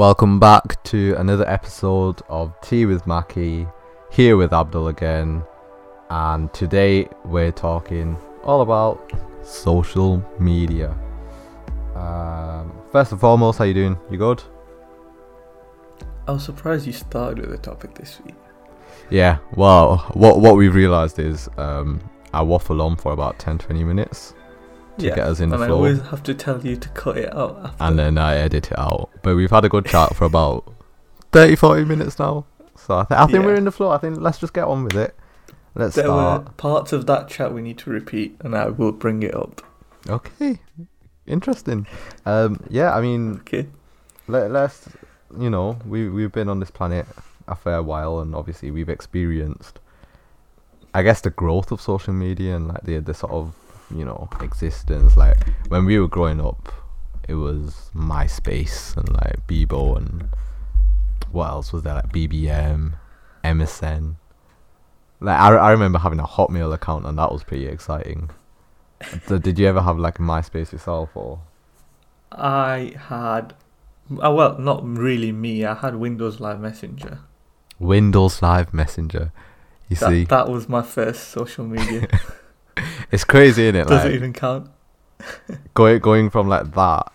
Welcome back to another episode of Tea with Maki, here with Abdul again, and today we're talking all about social media. Um, first and foremost, how you doing? You good? I was surprised you started with the topic this week. Yeah. Well, what what we've realised is um, I waffle on for about 10-20 minutes to yeah, get us in the and I always have to tell you to cut it out. After. and then I edit it out. But we've had a good chat for about 30-40 minutes now, so I, th- I think Yeah. we're in the flow. I think let's just get on with it. Let's there start. were parts of that chat we need to repeat, and I will bring it up. Okay, interesting. Um, yeah, I mean, Okay. let, let's you know, we we've been on this planet a fair while, and obviously we've experienced, I guess, the growth of social media and like the the sort of you know existence. Like when we were growing up, it was MySpace and like Bebo and what else was there? Like BBM, MSN. Like I, I remember having a Hotmail account, and that was pretty exciting. So did you ever have like MySpace yourself or? I had, uh, well, not really me. I had Windows Live Messenger. Windows Live Messenger. You That, see, that was my first social media. it's crazy, isn't it? Does Like it even count? going going from like that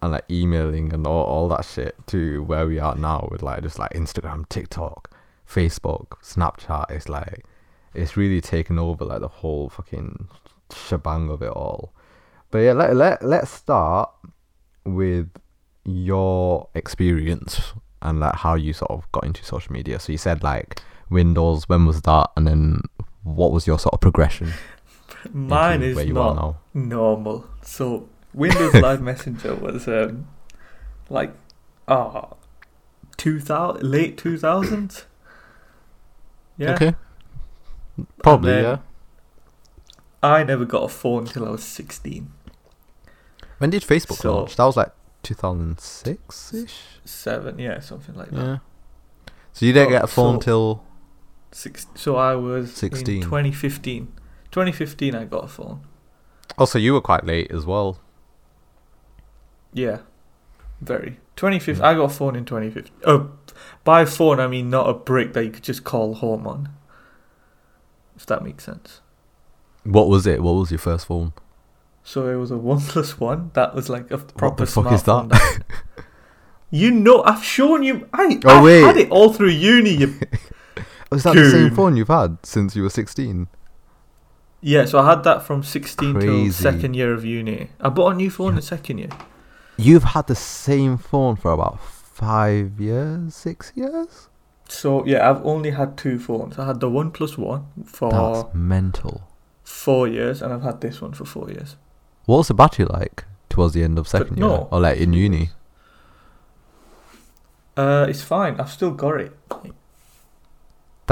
and like emailing and all, all that shit to where we are now with like just like Instagram, TikTok, Facebook, Snapchat. It's like it's really taken over like the whole fucking shebang of it all. But yeah, let let let's start with your experience and like how you sort of got into social media. So you said like Windows, when was that, and then what was your sort of progression? Mine is where you are not normal. So Windows Live Messenger was um like ah two thousand late two thousands. Yeah. Okay. Probably, yeah. I never got a phone until I was sixteen. When did Facebook So- launch? That was like 2006 ish. Seven, yeah, something like that. Yeah. So you didn't Oh, get a phone so- till Six, so I was 16. 2015. 2015, I got a phone. also you were quite late as well. Yeah, very. 2015, hmm. I got a phone in 2015. Oh, by phone I mean not a brick that you could just call home on. If that makes sense. What was it? What was your first phone? So it was a OnePlus One. That was like a proper What the fuck is smartphone that? you know, I've shown you. I, Oh, I wait. had it all through uni. You, Was that the same phone you've had since you were 16? Yeah, so I had that from 16 till second year of uni. I bought a new phone in second year. You've had the same phone for about five years, six years? So yeah, I've only had two phones. I had the OnePlus One for That's mental. four years, and I've had this one for four years. What was the battery like towards the end of second year? no. Or like in uni? Uh, it's fine. I've still got it.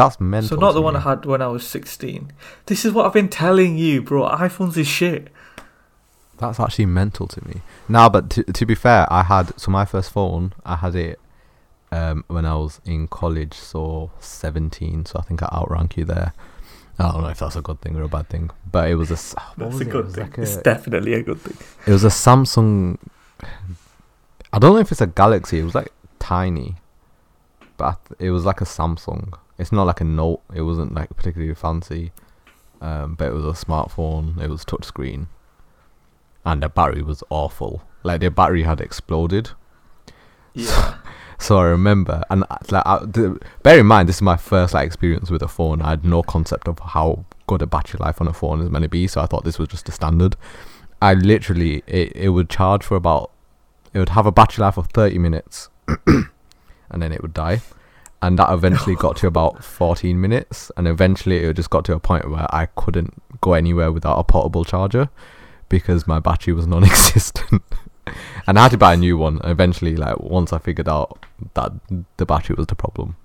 That's mental. so not the one. I had when I was 16. This is what I've been telling you, bro. iPhones is shit. That's actually mental to me. Now, but to, to be fair, I had so my first phone. I had it um, when I was in college, so seventeen. So I think I outrank you there. I don't know if that's a good thing or a bad thing, but it was a. That's was a it? It good thing. like a- it's definitely a good thing. it was a Samsung. I don't know if it's a Galaxy. It was like tiny, but it was like a Samsung. It's not like a Note. It wasn't like particularly fancy, um, but it was a smartphone. It was touchscreen, and the battery was awful. Like the battery had exploded. Yeah. So I remember, and uh, like, I, the, bear in mind, this is my first like experience with a phone. I had no concept of how good a battery life on a phone is meant to be, so I thought this was just a standard. I literally, it, it would charge for about, it would have a battery life of thirty minutes, and then it would die, and that eventually got to about fourteen minutes, and eventually it just got to a point where I couldn't go anywhere without a portable charger, because my battery was non-existent. and I had to buy a new one. Eventually, like once I figured out that the battery was the problem,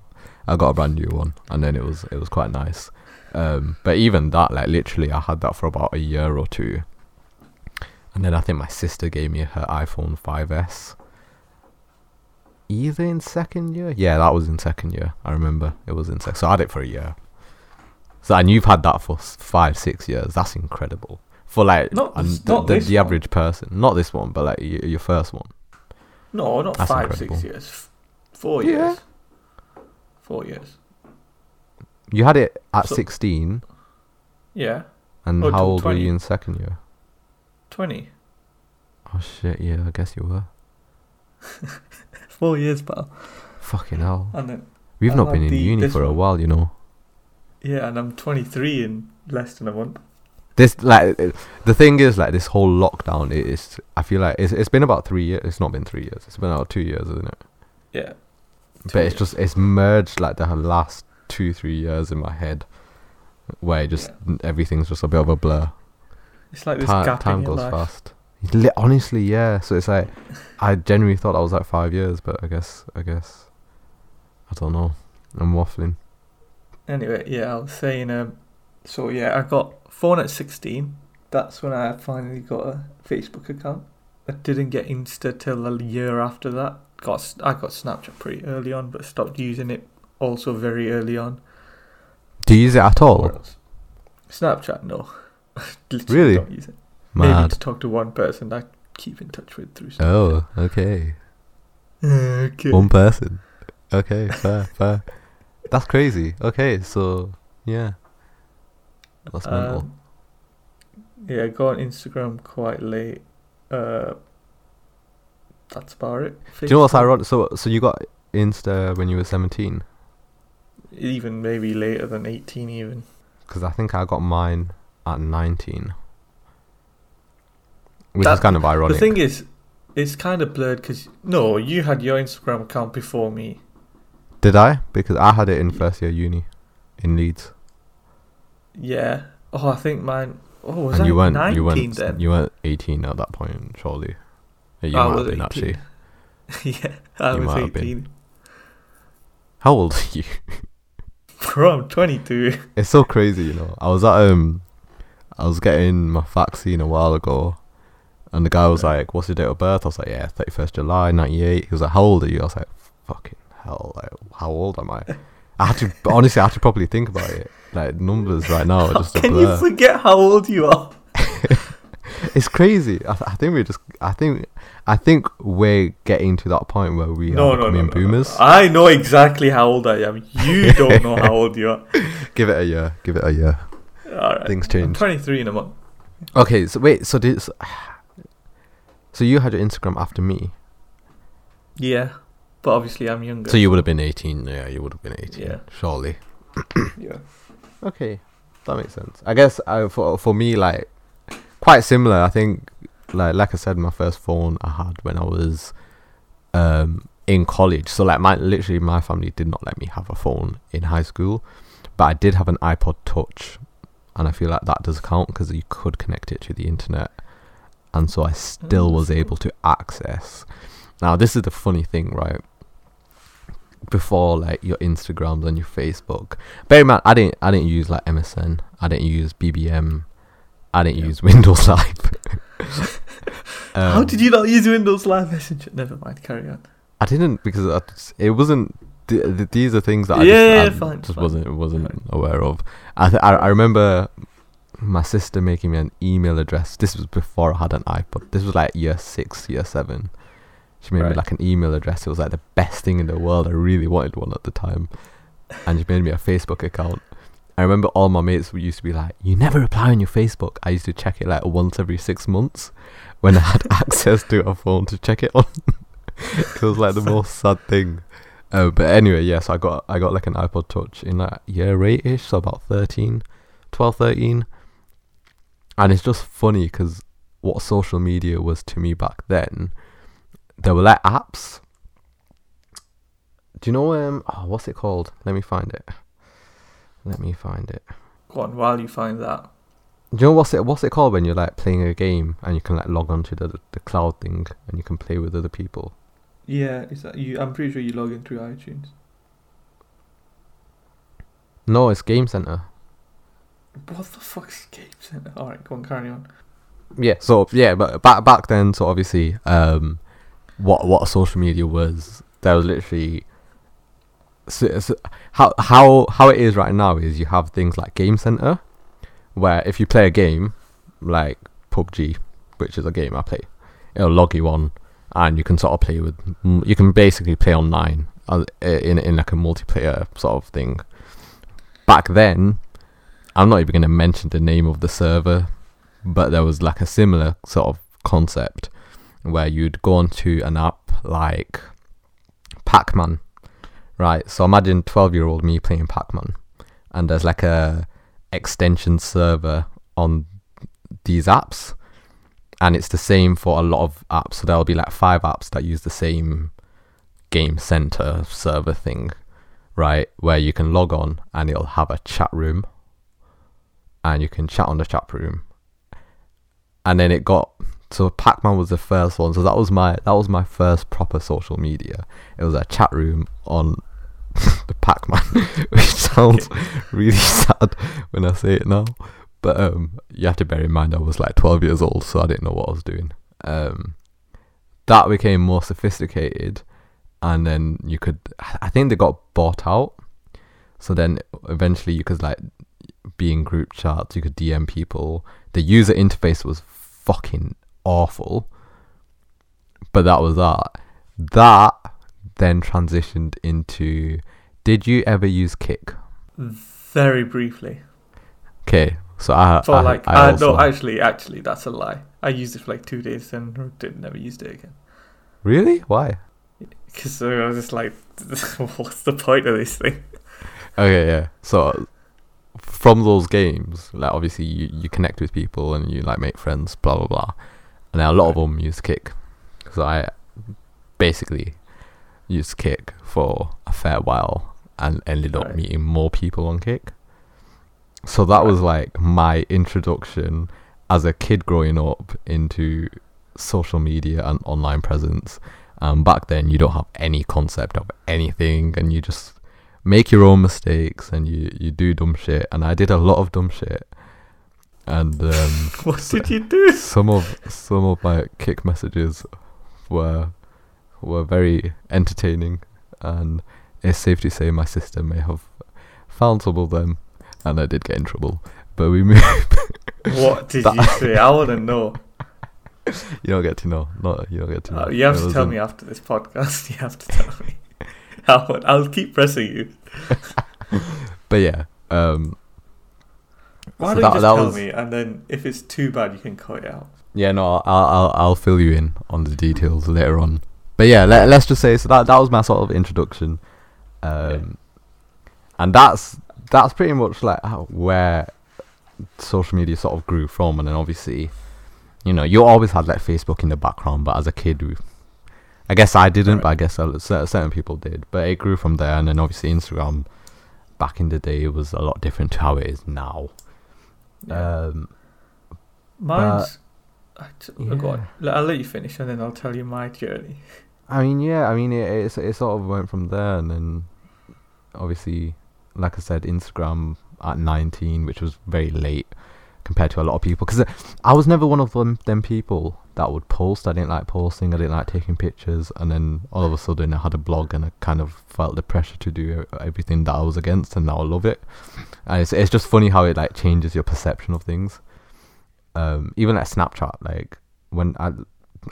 I got a brand new one, and then it was it was quite nice. Um, but even that, like literally, I had that for about a year or two, and then I think my sister gave me her iPhone 5s. Either in second year, yeah, that was in second year. I remember it was in second. So I had it for a year. So and you've had that for five, six years. That's incredible. For like Not this- the, not the, the average person, not this one, but like your, your first one. No, not That's five, incredible. six years. Four Yeah. years. Four years. You had it at So- 16, Yeah. and Oh, how old were you in second year? 20. Oh shit, yeah, I guess you were. Four years, pal. Fucking hell. And then, We've I'll not been in the- uni for a one. while, you know. yeah, and I'm 23 in less than a month. This like uh, the thing is like this whole lockdown is I feel like it's it's been about three years. It's not been three years. It's been about two years, isn't it? Yeah. but Two it's just it's merged like the last two three years in my head, where just everything's just a bit of a blur. It's like this Ti- gap time goes life. fast. Li- Honestly, yeah. So it's like I genuinely thought that was like five years, but I guess I guess I don't know. I'm waffling. Anyway, yeah, I was saying, um, so yeah, I got phone at 16. That's when I finally got a Facebook account. I didn't get Insta till a year after that. Got I got Snapchat pretty early on, but stopped using it also very early on. Do you use it at all? Snapchat, no. Literally Really? don't use it. Maybe to talk to one person I keep in touch with through Snapchat. Oh, okay. okay. One person. Okay, fair, fair. That's crazy. Okay, so yeah, that's mental. Um, yeah, I got on Instagram quite late. Uh, that's about it. Do you know what's ironic? So, so you got Insta when you were seventeen? Even maybe later than 18, even. Because I think I got mine at nineteen, which is That- kind of ironic. The thing is, it's kind of blurred because no, you had your Instagram account before me. Did I? Because I had it in first year uni in Leeds, Yeah. Oh, I think mine. Oh, was and I you weren't 19 you weren't then? you weren't eighteen at that point, surely. Yeah, you I might was have been 18. actually. yeah, I You was might have been. 18. How old are you? Bro, I'm 22. It's so crazy, you know. I was at um, I was getting my vaccine a while ago, and the guy was like, "What's your date of birth?" I was like, "Yeah, thirty first July, 98. He was like, "How old are you?" I was like, "Fucking hell, like, how old am I?" I had to honestly, I had to probably think about it. Like numbers right now are just a can blur. you forget how old you are? it's crazy. I, th- I think we're just. I think. I think we're getting to that point where we no, are no, becoming no, boomers. I know exactly how old I am. You don't know how old you are. Give it a year. Give it a year. All right. Things I'm change. 23 in a month. Okay, so wait, so did so, so you had your Instagram after me? Yeah, but obviously I'm younger. So you would have been 18. Yeah, you would have been 18. Yeah. Surely. yeah. Okay, that makes sense. I guess uh, for for me, like quite similar. I think, like like I said, my first phone I had when I was um in college. So like my literally my family did not let me have a phone in high school, but I did have an iPod Touch, and I feel like that does count because you could connect it to the internet, and so I still was able to access. Now this is the funny thing, right? Before like your Instagrams and your Facebook, bear in mind I didn't I didn't use like MSN, I didn't use BBM, I didn't Yeah. use Windows Live. how Um, did you not use Windows Live Messenger? Never mind. Carry on. I didn't because I just- it wasn't. th- th- These are things that I Yeah, just, yeah, I fine, just fine. wasn't wasn't aware of. I, th- I I remember my sister making me an email address. This was before I had an iPod. This was like year six, year seven. She made me like an email address. It was like the best thing in the world. I really wanted one at the time, and she made me a Facebook account. I remember all my mates used to be like, "You never reply on your Facebook." I used to check it like once every six months when I had access to a phone to check it on. it was like the most sad thing. Uh, but anyway, yes, I got I got like an iPod Touch in like year eight ish, so about 13, 12, 13. And it's just funny because what social media was to me back then, there were like apps. Do you know um? Oh, what's it called? Let me find it. Let me find it. Go on. While you find that, Do you know what's it? What's it called when you're like playing a game and you can like log onto the the cloud thing and you can play with other people? yeah, is that you? I'm pretty sure you log in through iTunes. No, it's Game Center. What the fuck's Game Center? All right, go on. Carry on. Yeah, so yeah, but back back then, so obviously, um, what what social media was, there was literally, so, so how how how it is right now is you have things like Game Center, where if you play a game, like PUBG, which is a game I play, it'll log you on, and you can sort of play with. You can basically play online uh, in in like a multiplayer sort of thing. Back then, I'm not even going to mention the name of the server, but there was like a similar sort of concept where you'd go onto an app like Pac-Man, right? So imagine 12-year-old me playing Pac-Man, and there's like a extension server on these apps, and it's the same for a lot of apps. So there'll be like five apps that use the same game center server thing, right? Where you can log on and it'll have a chat room, and you can chat on the chat room. And then it got so Pac-Man was the first one. So that was my that was my first proper social media. It was a chat room on the Pac-Man, which sounds really sad when I say it now. But um, you have to bear in mind I was like 12 years old, so I didn't know what I was doing. Um, that became more sophisticated, and then you could. I think they got bought out. So then eventually you could like be in group chats. You could DM people. The user interface was fucking awful. But that was that. That then transitioned into. Did you ever use Kik? Very briefly. Okay, so I, For I like, I uh, also, no, actually, actually, that's a lie. I used it for like two days and did never used it again. really why? Because I was just like, what's the point of this thing? Okay, yeah. So from those games, like obviously you, you connect with people and you like make friends, blah blah blah, and then a lot of them use Kik. So I basically used Kik for a fair while and ended up Right. meeting more people on Kik. So that was like my introduction as a kid growing up into social media and online presence. Um, back then, you don't have any concept of anything, and you just make your own mistakes and you, you do dumb shit. And I did a lot of dumb shit. And um, What did you do? some of some of my Kik messages were were very entertaining, and it's safe to say my sister may have found some of them, and I did get in trouble. But we moved. What did you say? I want to know. you don't get to know. Not you don't get to know. Uh, you have It to tell me after this podcast. You have to tell me. I'll, I'll keep pressing you. But yeah, um, Why So don't that- you just tell was- me, and then if it's too bad, you can cut it out. Yeah, no, I'll I'll I'll fill you in on the details later on. But yeah, let, let's just say so that that was my sort of introduction, um, and that's that's pretty much like how, where social media sort of grew from, and then obviously, you know, you always had like Facebook in the background, but as a kid, we, I guess I didn't, Right. but I guess certain people did, but it grew from there, and then obviously Instagram, back in the day, was a lot different to how it is now. Yeah. Um, Mine's. I t- oh, go yeah. on. I'll let you finish, and then I'll tell you my journey. I mean, yeah, I mean, it, it's, it sort of went from there, and then obviously, like I said, Instagram at 19, which was very late compared to a lot of people. Because I was never one of them, them people that would post. I didn't like posting, I didn't like taking pictures, and then all of a sudden I had a blog and I kind of felt the pressure to do everything that I was against, and now I love it. And it's, it's just funny how it like changes your perception of things. Um, even like Snapchat, like when I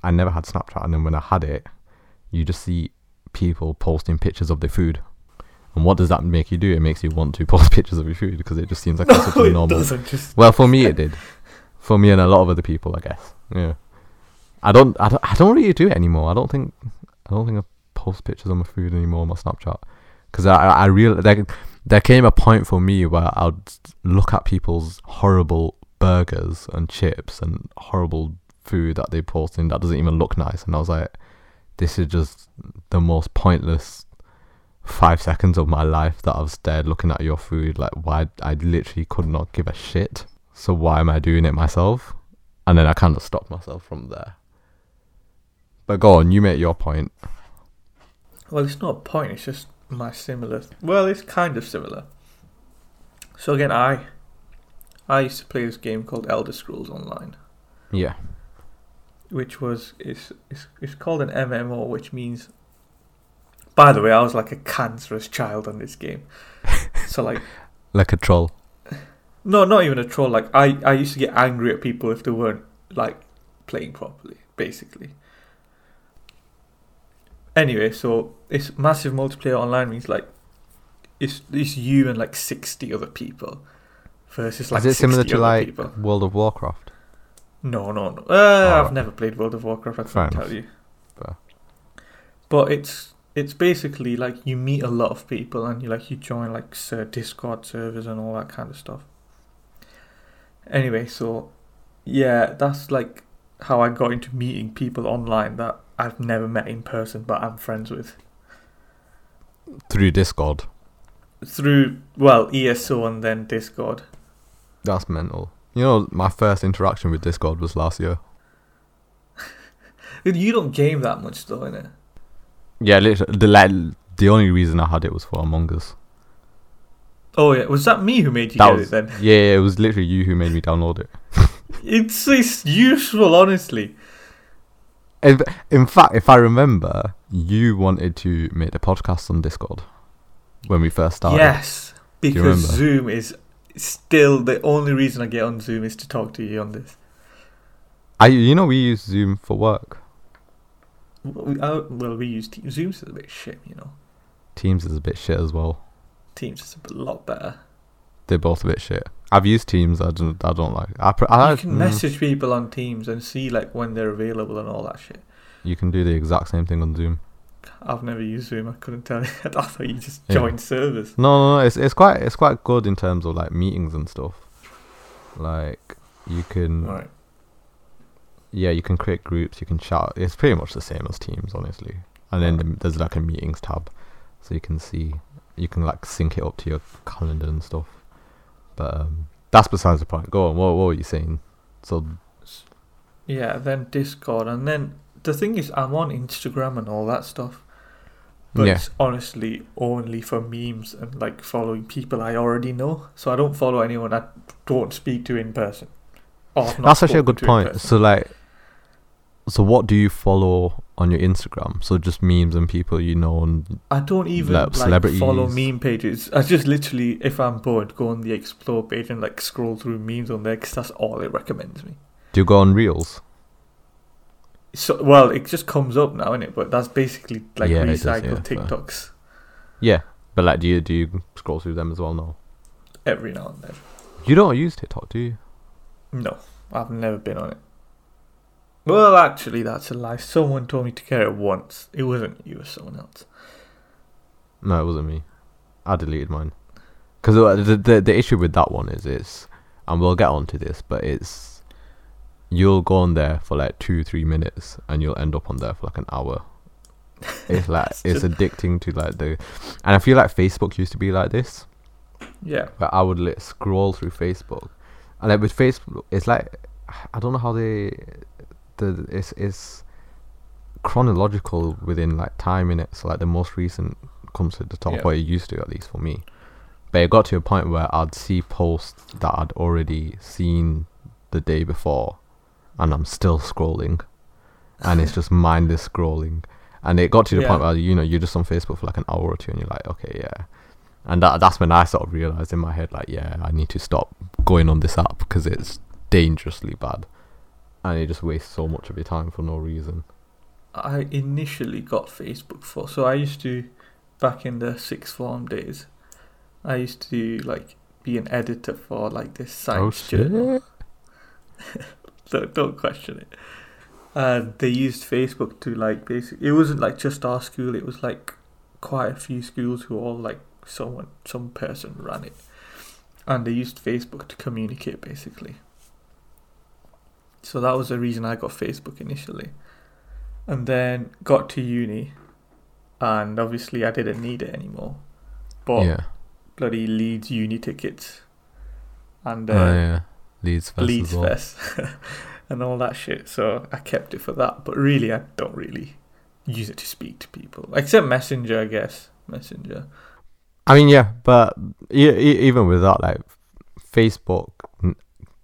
I never had Snapchat, and then when I had it, you just see people posting pictures of their food. And what does that make you do? It makes you want to post pictures of your food because it just seems like it's such a normal. Just Well, for me, it did. For me and a lot of other people, I guess. Yeah. I don't. I don't. I don't really do it anymore. I don't think. I don't think I post pictures of my food anymore on my Snapchat. Because I, I, I real there, there came a point for me where I'd look at people's horrible burgers and chips and horrible food that they posting that doesn't even look nice, and I was like, this is just the most pointless five seconds of my life that I've stared looking at your food. Like, why? I literally could not give a shit. So why am I doing it myself? And then I kind of stopped myself from there. But go on, you make your point. well, it's not a point. It's just my similar. Well, it's kind of similar. So again, I I used to play this game called Elder Scrolls Online. Yeah. which was it's, it's it's called an MMO, which means. By the way, I was like a cancerous child on this game. so like, Like a troll. no, not even a troll. Like I I used to get angry at people if they weren't like playing properly, basically. Anyway, so it's massive multiplayer online means like it's it's you and like sixty other people versus like Is it similar 60 to like people. World of Warcraft? No, no, no. Uh, I've Alright. never played World of Warcraft. I can't tell you. Fair. But it's it's basically like you meet a lot of people and you like you join like ser- Discord servers and all that kind of stuff. Anyway, so yeah, that's like how I got into meeting people online that I've never met in person, but I'm friends with Through Discord. through well ESO and then Discord. That's mental. You know, my first interaction with Discord was last year. You don't game that much though, innit? Yeah, literally, the like, the only reason I had it was for Among Us. Oh yeah, was that me who made you That get was it then? yeah, it was literally you who made me download it. It's, it's useful, honestly. In, in fact, if I remember, you wanted to make a podcast on Discord when we first started. Yes, because? Zoom is still the only reason I get on Zoom is to talk to you on this. I, you know, we use Zoom for work. We, uh, well, we use Teams. Zoom's is a bit shit, you know. Teams is a bit shit as well. Teams is a lot better. They're both a bit shit. I've used Teams. I don't. I don't like. I. I you can mm, message people on Teams and see like when they're available and all that shit. You can do the exact same thing on Zoom. I've never used Zoom. I couldn't tell you. I thought you just Yeah. joined servers. No, no, no. It's it's quite it's quite good in terms of like meetings and stuff. Like you can, Right. yeah, you can create groups. You can chat. It's pretty much the same as Teams, honestly. And then the, there's like a meetings tab, so you can see you can like sync it up to your calendar and stuff. But um, that's besides the point. Go on. What what were you saying? So Yeah, then Discord, and then the thing is, I'm on Instagram and all that stuff. But Yeah. it's honestly only for memes and like following people I already know. So I don't follow anyone I don't speak to in person. That's actually a good point. So like, so what do you follow on your Instagram? So just memes and people you know and I don't even like, like, follow meme pages. I just literally, if I'm bored, go on the explore page and like scroll through memes on there because that's all it recommends me. do you go on reels? So well, it just comes up now, innit? But that's basically like Yeah, recycled yeah. TikToks Yeah, but like, do you do you scroll through them as well? No, every now and then. you don't use TikTok, do you? No, I've never been on it. Well, actually, that's a lie. Someone told me to get it once. It wasn't you, it was someone else. No, it wasn't me. I deleted mine. Because the, the the issue with that one is it's, and we'll get onto this, but it's you'll go on there for like two three minutes and you'll end up on there for like an hour. It's like it's addicting to like the, and I feel like Facebook used to be like this. Yeah, But I would like, scroll through Facebook, and like with Facebook, it's like I don't know how they, the it's it's chronological within like time in it. So like the most recent comes to the top, Yeah. or it used to at least for me. But it got to a point where I'd see posts that I'd already seen the day before, and I'm still scrolling, and it's just mindless scrolling. And it got to the Yeah. point where you know you're just on Facebook for like an hour or two, and you're like, okay, yeah. And that, that's when I sort of realized in my head, like, yeah, I need to stop going on this app because it's dangerously bad, and you just waste so much of your time for no reason. I initially got Facebook for. So I used to, back in the sixth form days, I used to like be an editor for like this science oh, journal. So don't question it. And they used Facebook to like basically. It wasn't like just our school. It was like quite a few schools who all like someone, some person ran it, and they used Facebook to communicate basically. So that was the reason I got Facebook initially, and then got to uni, and obviously I didn't need it anymore. But yeah, bloody Leeds uni tickets, and uh, oh, yeah, Leeds Fest Leeds well. Fest and all that shit. So I kept it for that. But really, I don't really use it to speak to people, except Messenger, I guess. Messenger. I mean, yeah, but e- e- even with that, like Facebook,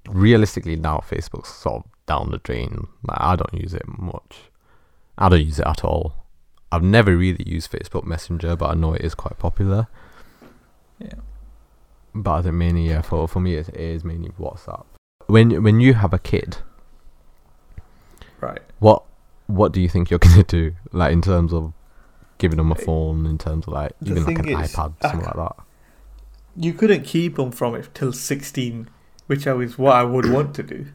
realistically now Facebook's sort of down the drain. Like, I don't use it much. I don't use it at all. I've never really used Facebook Messenger, but I know it is quite popular. Yeah. But I think mainly, yeah, for for me, it is mainly WhatsApp. When when you have a kid, Right. what what do you think you're gonna do? Like in terms of giving them a phone in terms of like The even like an is, iPad, I something like that. You couldn't keep them from it till 16, which I was what I would want to do.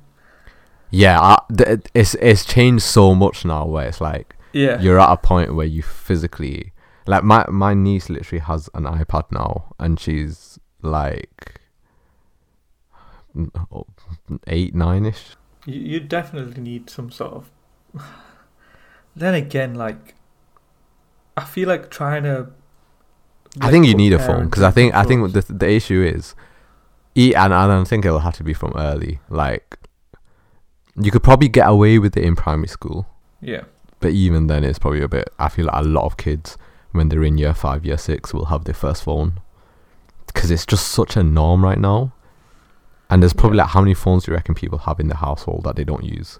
Yeah, I, th- it's it's changed so much now where it's like Yeah. you're at a point where you physically like my my niece literally has an iPad now and she's like eight nine ish. You, you definitely need some sort of. Then again, like, I feel like trying to. I think you need a phone because I think I think the the issue is, e and, and I think it'll have to be from early. Like, you could probably get away with it in primary school, Yeah. but even then, it's probably a bit. I feel like a lot of kids when they're in year five, year six, will have their first phone because it's just such a norm right now. And there's probably Yeah. like how many phones do you reckon people have in the household that they don't use?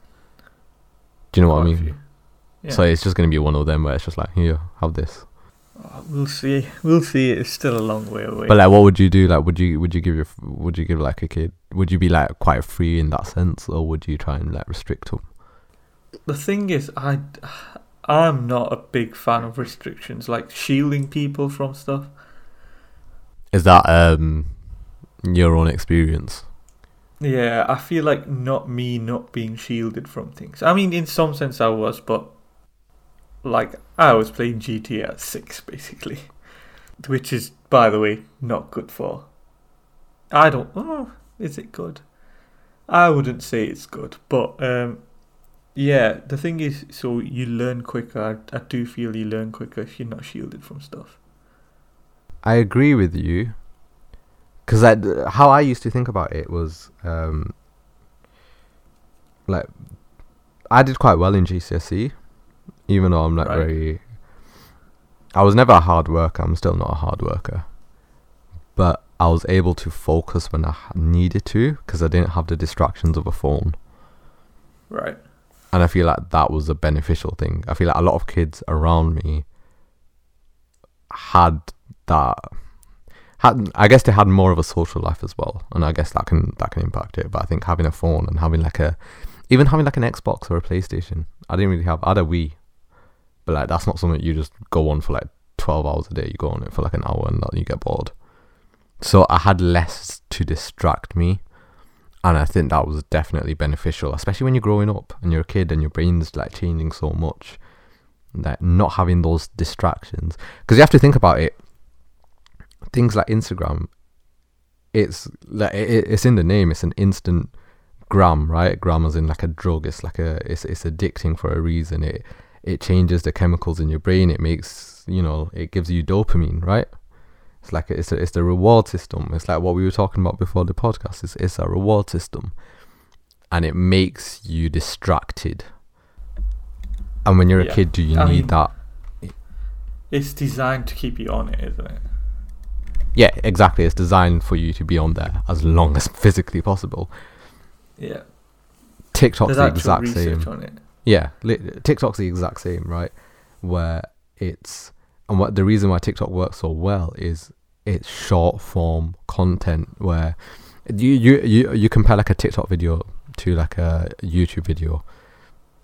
Do you know what I mean? Yeah. So it's just gonna be one of them where it's just like, here, have this. Oh, we'll see. We'll see. It's still a long way away. But like, what would you do? Like, would you would you give your f- would you give like a kid? Would you be like quite free in that sense, or would you try and like restrict them? the thing is, I, I'm not a big fan of restrictions, like shielding people from stuff. Is that um your own experience? Yeah, I feel like not me not being shielded from things. I mean, in some sense, I was, but like I was playing GTA at six, basically, which is, by the way, not good for. I don't. Oh, is it good? I wouldn't say it's good, but um, yeah. The thing is, so you learn quicker. I, I do feel you learn quicker if you're not shielded from stuff. I agree with you. Because how I used to think about it was um, like I did quite well in GCSE, even though I'm not Right. very. I was never a hard worker. I'm still not a hard worker, but I was able to focus when I needed to because I didn't have the distractions of a phone. Right. and I feel like that was a beneficial thing. I feel like a lot of kids around me had that. Had I guess they had more of a social life as well, and I guess that can that can impact it. But I think having a phone and having like a, even having like an Xbox or a PlayStation, I didn't really have. I had a Wii, but like that's not something you just go on for like twelve hours a day. You go on it for like an hour and then you get bored. So I had less to distract me and I think that was definitely beneficial, especially when you're growing up and you're a kid and your brain's like changing so much. That not having those distractions, because you have to think about it. Things like Instagram, it's like it, it's in the name. It's an instant gram, right? Gram is in like a drug. It's like a it's it's addicting for a reason. It it changes the chemicals in your brain. It makes you know it gives you dopamine, right? It's like it's a, it's the reward system. It's like what we were talking about before the podcast. It's it's a reward system, and it makes you distracted. And when you're a kid, do you I need mean- that? It's designed to keep you on it, isn't it? Yeah, exactly. It's designed for you to be on there as long as physically possible. Yeah. TikTok's There's the exact same. Yeah, TikTok's the exact same, right? Where it's and what the reason why TikTok works so well is it's short form content where you you you, you compare like a TikTok video to like a YouTube video.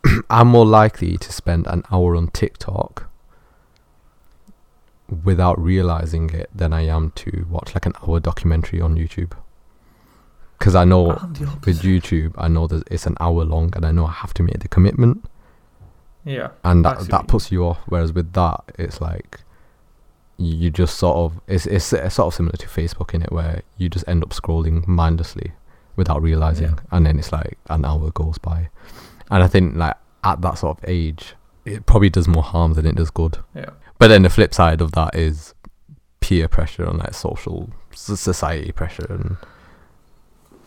I'm more likely to spend an hour on TikTok without realizing it than I am to watch like an hour documentary on YouTube. Because I know with. YouTube, I know that it's an hour long, and I know I have to make the commitment, Yeah. and that that puts you off. Whereas with that, it's like you you just sort of it's it's sort of similar to Facebook in it, where you just end up scrolling mindlessly without realizing, Yeah. and then it's like an hour goes by, and I think like at that sort of age, it probably does more harm than it does good. Yeah. But then the flip side of that is peer pressure and like social s- society pressure and.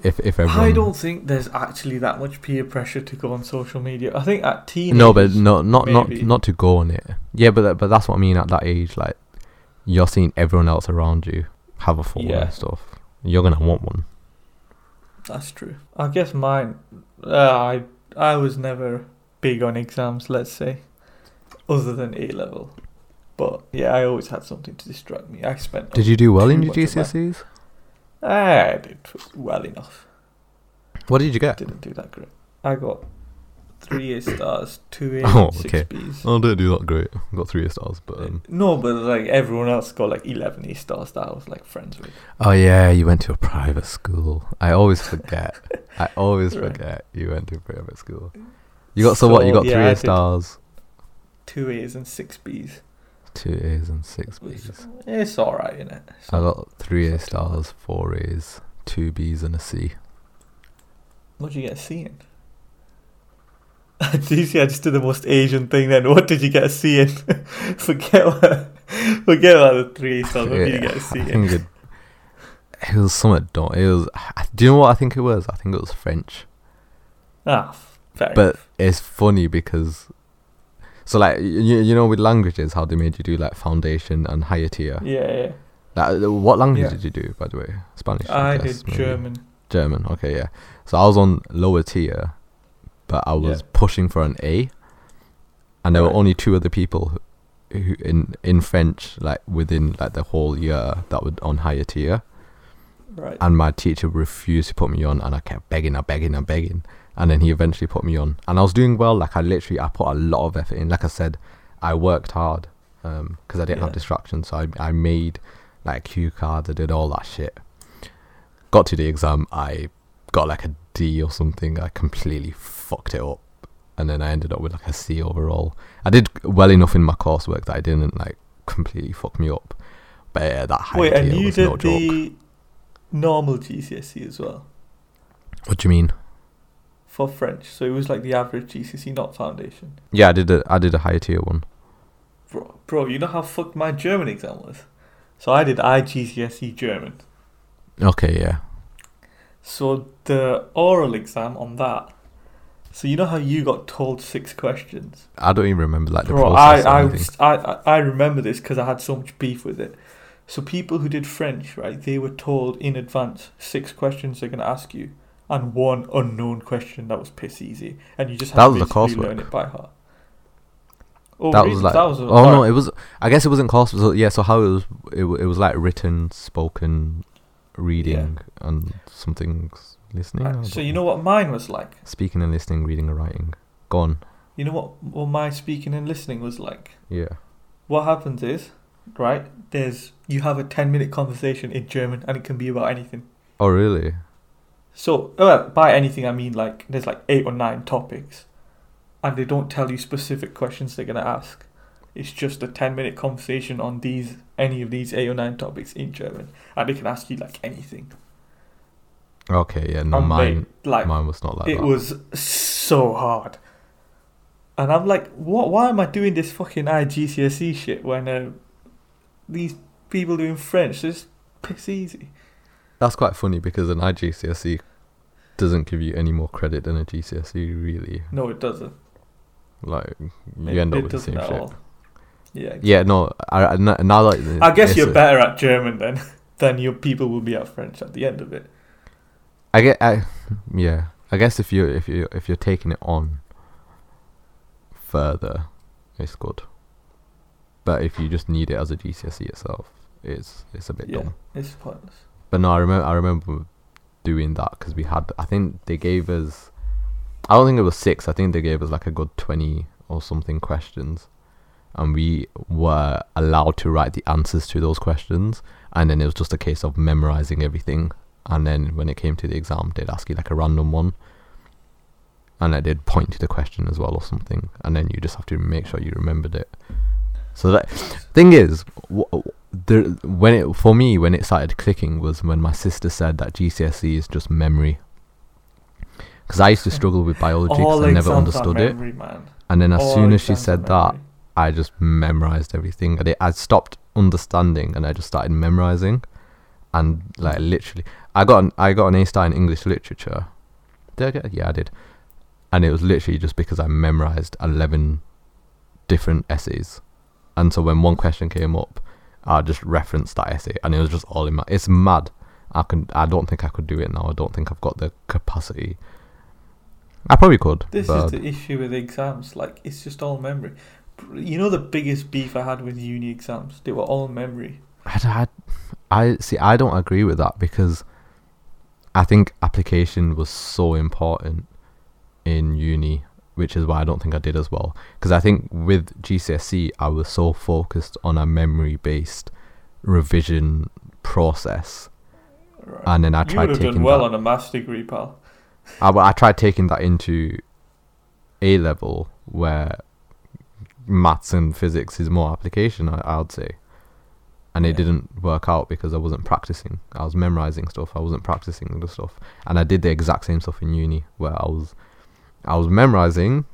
If, if everyone I don't think there's actually that much peer pressure to go on social media. I think at teenagers. No, but no, not not maybe. not to go on it. Yeah, but that- but that's what I mean. At that age, like you're seeing everyone else around you have a phone Yeah. and stuff. You're gonna want one. That's true. I guess mine. Uh, I I was never big on exams. Let's say, other than A level. But yeah, I always had something to distract me. I spent. Did you do well in your GCSEs? I did well enough. What did you get? Didn't do that great. I got three A stars, two A's, Oh, and six okay. B's. Oh, didn't do that great. I got three A stars, but um, No, but like everyone else got like eleven A stars that I was like friends with. oh yeah, you went to a private school. I always forget. I always Right. forget you went to a private school. You got so, what? You got yeah, three A stars, Two A's and six B's. Two A's, and six B's. it's all right, isn't it? I got three A it's not too bad. stars, four A's, two B's, and a C. What did you get a C in? did you see I just did the most Asian thing then? What did you get a C in? forget what, forget about the three A stars. What did you get a C I in? it, it was something. Don't. It was. Do you know what I think it was? I think it was French. Ah, fair But enough. it's funny because, so like you, you know with languages how they made you do like foundation and higher tier. Yeah, yeah. Like, uh, what language Yeah. did you do by the way? Spanish. I guess, did maybe. German. German. Okay, yeah. So I was on lower tier, but I was Yeah. pushing for an A, and there were only two other people who, who in in French like within like the whole year that were on higher tier. Right. and my teacher refused to put me on and I kept begging and begging and begging and then he eventually put me on. And I was doing well like I literally I put a lot of effort in. Like I said I worked hard um because I didn't have distractions. So I, I made like cue cards I did all that shit. Got to the exam I got like a D or something. I completely fucked it up. And then I ended up with like a C overall. I did well enough in my coursework that I didn't like completely fuck me up. But yeah, that high Wait, and you did no the normal GCSE as well? What do you mean for French, so it was like the average GCSE, not foundation. Yeah, I did a I did a higher tier one. Bro, bro, you know how fucked my German exam was. So I did IGCSE German. Okay, yeah. So the oral exam on that. So you know how you got told six questions. I don't even remember like the Bro, process. I, or I, anything. was- I, I I remember this because I had so much beef with it. So people who did French, right, they were told in advance six questions they're gonna ask you, and one unknown question that was piss easy, and you just had That to was the basically learn it by heart. Oh, that was like that was a- oh no, it was. I guess it wasn't course. So, yeah, so how it was, it, it was like written, spoken, reading, and something listening. So you know what mine was like. speaking and listening, reading and writing. Gone. You know what what my speaking and listening was like. Yeah. What happens is, right? There's you have a ten minute conversation in German, and it can be about anything. Oh really? So, well, by anything I mean like there's like eight or nine topics, and they don't tell you specific questions they're gonna ask. It's just a ten minute conversation on these any of these eight or nine topics in German, and they can ask you like anything. Okay, yeah. No, And mine mate, like mine was not like it that. was so hard, and I'm like, what? Why am I doing this fucking IGCSE shit when uh, these people doing French? It's piss easy. That's quite funny because an IGCSE doesn't give you any more credit than a GCSE. E, Really, No, it doesn't. like you It- end up it with the same at shit. all. Yeah. Yeah, no. I, I now that I guess you're better at German then than your people will be at French at the end of it. I get, I, yeah. I guess if you if you if you're taking it on further, it's good. But if you just need it as a GCSE itself, it's it's a bit Yeah, dumb. it's pointless. But no, I remember I remember doing that because we had. I think they gave us. I don't think it was six. I think they gave us like a good twenty or something questions, and we were allowed to write the answers to those questions. And then it was just a case of memorizing everything. And then when it came to the exam, they'd ask you like a random one, and then they'd point to the question as well or something. And then you just have to make sure you remembered it. So that thing is, w- there when it for me when it started clicking was when my sister said that GCSE is just memory. Because I used to struggle with biology because I never understood it, Man. and then as All soon as she said that. I just memorized everything. And it, I stopped understanding and I just started memorizing, and like literally, I got an, I got an A star in English literature. Did I get? Yeah, I did. And it was literally just because I memorized eleven different essays, and so when one question came up, I just referenced that essay, and it was just all in my. It's mad. I can. I don't think I could do it now. I don't think I've got the capacity. I probably could. This but is the issue with exams. Like, it's just all memory. You know the biggest beef I had with uni exams? They were all memory. I, I, I see. I don't agree with that because I think application was so important in uni, which is why I don't think I did as well. Because I think with GCSE, I was so focused on a memory based revision process. Right. And then I you tried have taking done well that- on a maths degree, pal. I, I tried taking that into A level, where maths and physics is more application, I, I would say. And it Yeah. didn't work out because I wasn't practicing. I was memorizing stuff. I wasn't practicing the stuff. And I did the exact same stuff in uni, where I was, I was memorizing,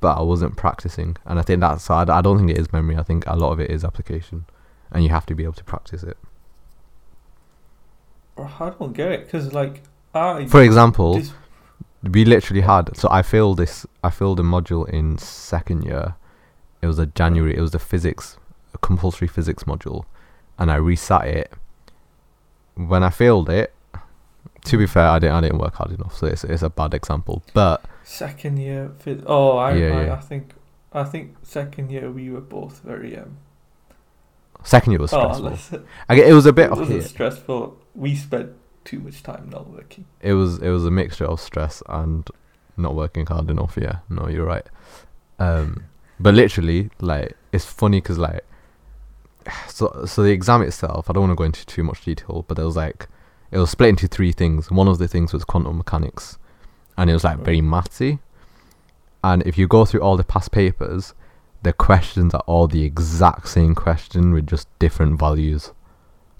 but I wasn't practicing. And I think that's. I, I don't think it is memory. I think a lot of it is application, and you have to be able to practice it. I don't get it because, like, I For example, this- we literally had so I failed this I failed a module in second year. It was a January it was the physics a compulsory physics module and I resat it. When I failed it, to be fair, I didn't I didn't work hard enough, so it's it's a bad example. But second year. Oh, I, Yeah, I, yeah. I think, I think second year we were both very um. second year was Oh, stressful. get- it was a bit it wasn't stressful. We spent too much time not working. It was it was a mixture of stress and not working hard enough. Yeah, no, you're right. Um, but literally, like, it's funny because like, so so the exam itself. I don't want to go into too much detail, but there was like, it was split into three things. One of the things was quantum mechanics, and it was like very mathsy. And if you go through all the past papers, the questions are all the exact same question with just different values.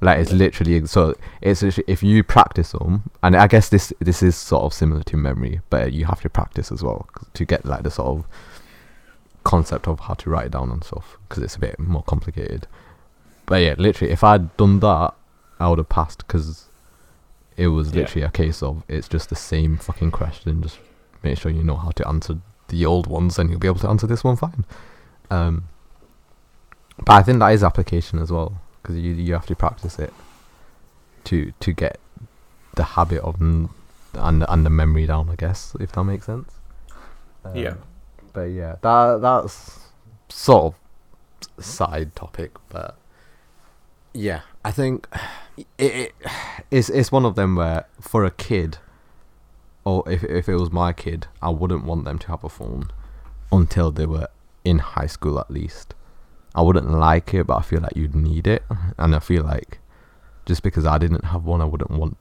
Like it's literally so it's literally- if you practice them, and I guess this this is sort of similar to memory, but you have to practice as well to get like the sort of concept of how to write it down and stuff because it's a bit more complicated. But yeah, literally, if I'd done that, I would have passed because it was Yeah. literally a case of it's just the same fucking question. Just make sure you know how to answer the old ones, and you'll be able to answer this one fine. Um, but I think that is application as well because you you have to practice it to to get the habit of n- and and the memory down. I guess if that makes sense. Um, Yeah. But yeah, that that's sort of side topic, but yeah, I think it, it it's it's one of them where for a kid, or if if it was my kid, I wouldn't want them to have a phone until they were in high school at least. I wouldn't like it, but I feel like you'd need it, and I feel like just because I didn't have one, I wouldn't want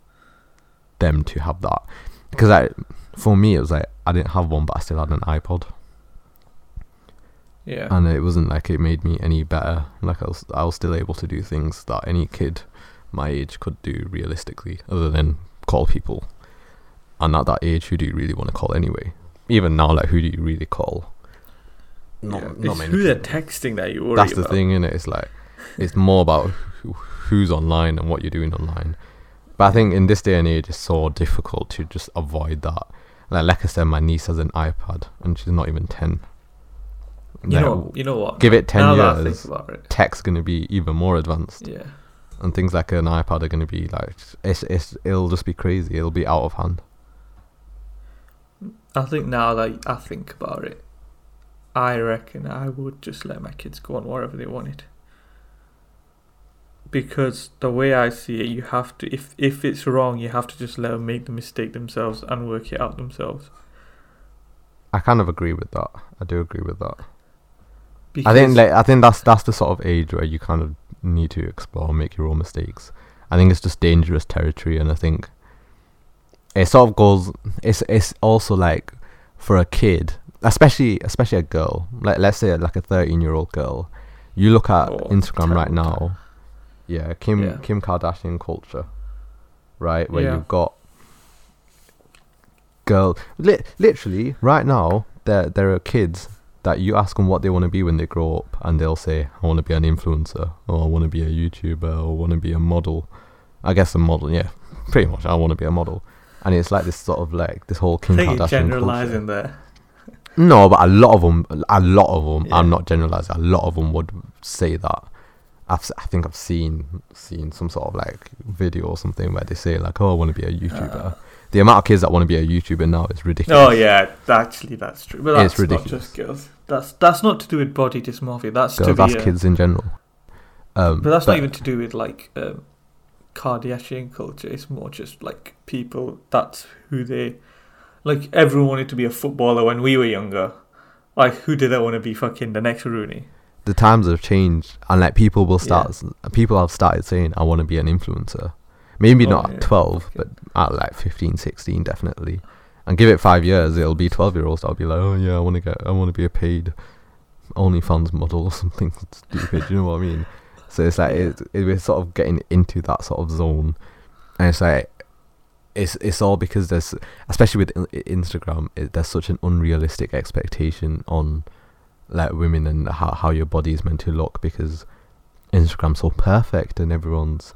them to have that. Because I, for me, it was like I didn't have one, but I still had an iPod, Yeah. and it wasn't like it made me any better. Like I was, I was still able to do things that any kid my age could do realistically, other than call people. And at that age, who do you really want to call anyway? Even now, like who do you really call? Not, yeah. not it's many. who they're texting that you worry That's the about. thing, innit? It's like it's more about who, who's online and what you're doing online. But I think in this day and age, it's so difficult to just avoid that. Like, like I said, my niece has an iPad and she's not even ten. You Like, know. You know what? give it 10 now years. it. tech's gonna be even more advanced, Yeah. and things like an iPad are gonna be like it's it's it'll just be crazy. It'll be out of hand. I think now that I think about it, I reckon I would just let my kids go on wherever they wanted. Because the way I see it, you have to if if it's wrong, you have to just let them make the mistake themselves and work it out themselves. I kind of agree with that. I do agree with that. Because I think like I think that's that's the sort of age where you kind of need to explore, and make your own mistakes. I think it's just dangerous territory, and I think it sort of goes. It's it's also like for a kid, especially especially a girl. Like let's say like a thirteen year old girl, you look at Oh, Instagram right now. Yeah, Kim Yeah. Kim Kardashian culture, right? Where Yeah. you've got girl, li- literally right now there there are kids that you ask them what they want to be when they grow up, and they'll say, "I want to be an influencer, or I want to be a YouTuber, or I want to be a model." I guess a model, yeah, pretty much. I want to be a model, and it's like this sort of like this whole I Kim think Kardashian generalizing culture. there. No, but a lot of them, a lot of them. Yeah. I'm not generalizing. A lot of them would say that. I've, I think I've seen seen some sort of like video or something where they say like, "Oh, I want to be a YouTuber." Uh. The amount of kids that want to be a YouTuber now is ridiculous. Oh yeah, actually that's true. But It's that's not just girls. That's that's not to do with body dysmorphia. That's to girls, be that's a- kids in general. Um, But that's not even to do with like um, Kardashian culture. It's more just like people. That's who they like. Everyone wanted to be a footballer when we were younger, Like, who didn't want to be fucking the next Rooney? The times have changed, and like people will start. People have started saying, "I want to be an influencer." Maybe Oh, not yeah. at twelve, but at like 15, 16, definitely. And give it five years, it'll be twelve year olds that'll be like, "Oh yeah, I want to get, I want to be a paid OnlyFans model or something stupid." you know what I mean? So it's like it, it, we're sort of getting into that sort of zone, and it's like it's it's all because there's especially with Instagram, it, there's such an unrealistic expectation on like women and how how your body is meant to look because Instagram's so perfect and everyone's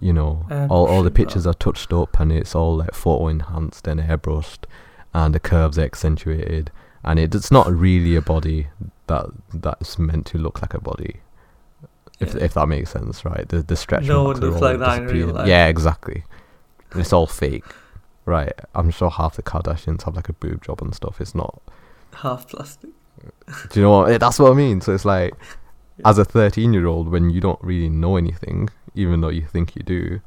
you know Um, all all the pictures are touched up and it's all like photo enhanced and airbrushed and the curves accentuated and it, it's not really a body that that's meant to look like a body if Yeah. if that makes sense right the the stretch No marks one looks like that in real life. yeah exactly it's all fake right i'm sure half the kardashians have like a boob job and stuff it's not half plastic. do you know what? That's what I mean. So it's like, Yeah. as a 13 year old, when you don't really know anything, even though you think you do,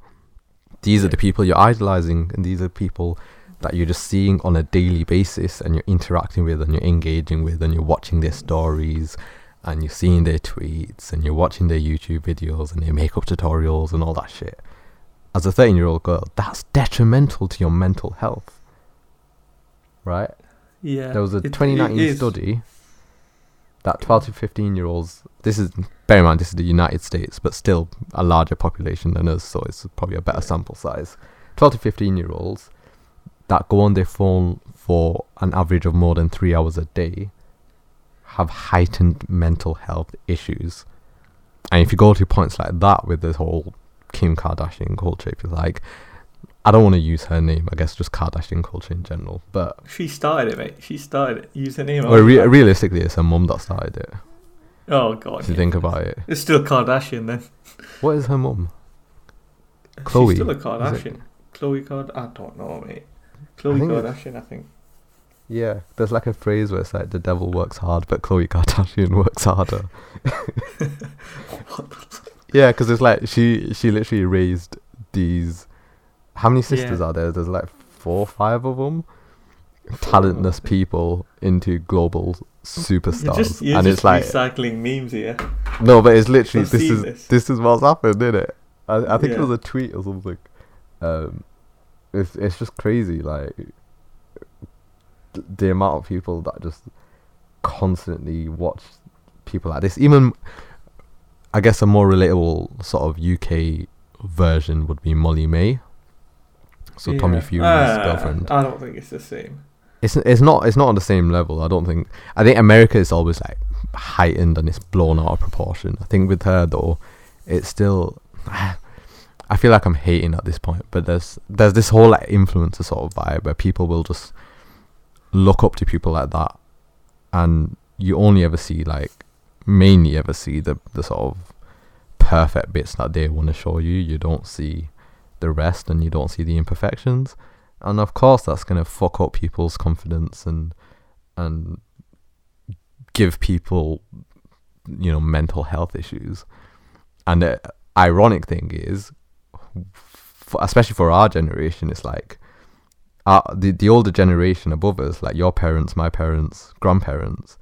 these are the people you're idolizing, and these are people that you're just seeing on a daily basis, and you're interacting with, and you're engaging with, and you're watching their stories, and you're seeing their tweets, and you're watching their YouTube videos, and their makeup tutorials, and all that shit. As a 13 year old girl, that's detrimental to your mental health. Right? Yeah. There was a it- it 2019 is. study that 12 to 15 year olds, this is, bear in mind, this is the United States, but still a larger population than us, so it's probably a better sample size. 12 to 15 year olds that go on their phone for an average of more than three hours a day have heightened mental health issues. And if you go to points like that with this whole Kim Kardashian culture, if you like, I don't want to use her name, I guess just Kardashian culture in general, but She started it, mate. She started it. Use her name. well, re- realistically, it's her mum that started it. oh god. If you yeah. think about it, It's still Kardashian then. what is her mum? Chloe, She's still a? Kardashian. Chloe Card. I don't know, mate. Chloe Kardashian, I think. Yeah, there's like a phrase where it's like the devil works hard, but Chloe Kardashian works harder. yeah, because it's like she she literally raised these. How many sisters Yeah. are there? There's like four, five of them. Talentless people into global superstars, You're just, you're and just it's like recycling memes here. no, but it's literally I've this is this. this is what's happened, isn't it? I, I think it was a tweet or something. Um, it's it's just crazy, like th- the amount of people that just constantly watch people like this. Even, I guess, a more relatable sort of UK version would be Molly-Mae. So Tommy Yeah. Fury's Ah, girlfriend. I don't think it's the same. It's it's not it's not on the same level. I don't think. I think America is always like heightened and it's blown out of proportion. I think with her though, it's still. I feel like I'm hating at this point, but there's there's this whole like influencer sort of vibe where people will just look up to people like that, and you only ever see like mainly ever see the the sort of perfect bits that they want to show you. You don't see the rest, and you don't see the imperfections. And of course that's gonna fuck up people's confidence and and give people you know mental health issues. And the ironic thing is for, especially for our generation it's like the the older generation above us like your parents my parents grandparents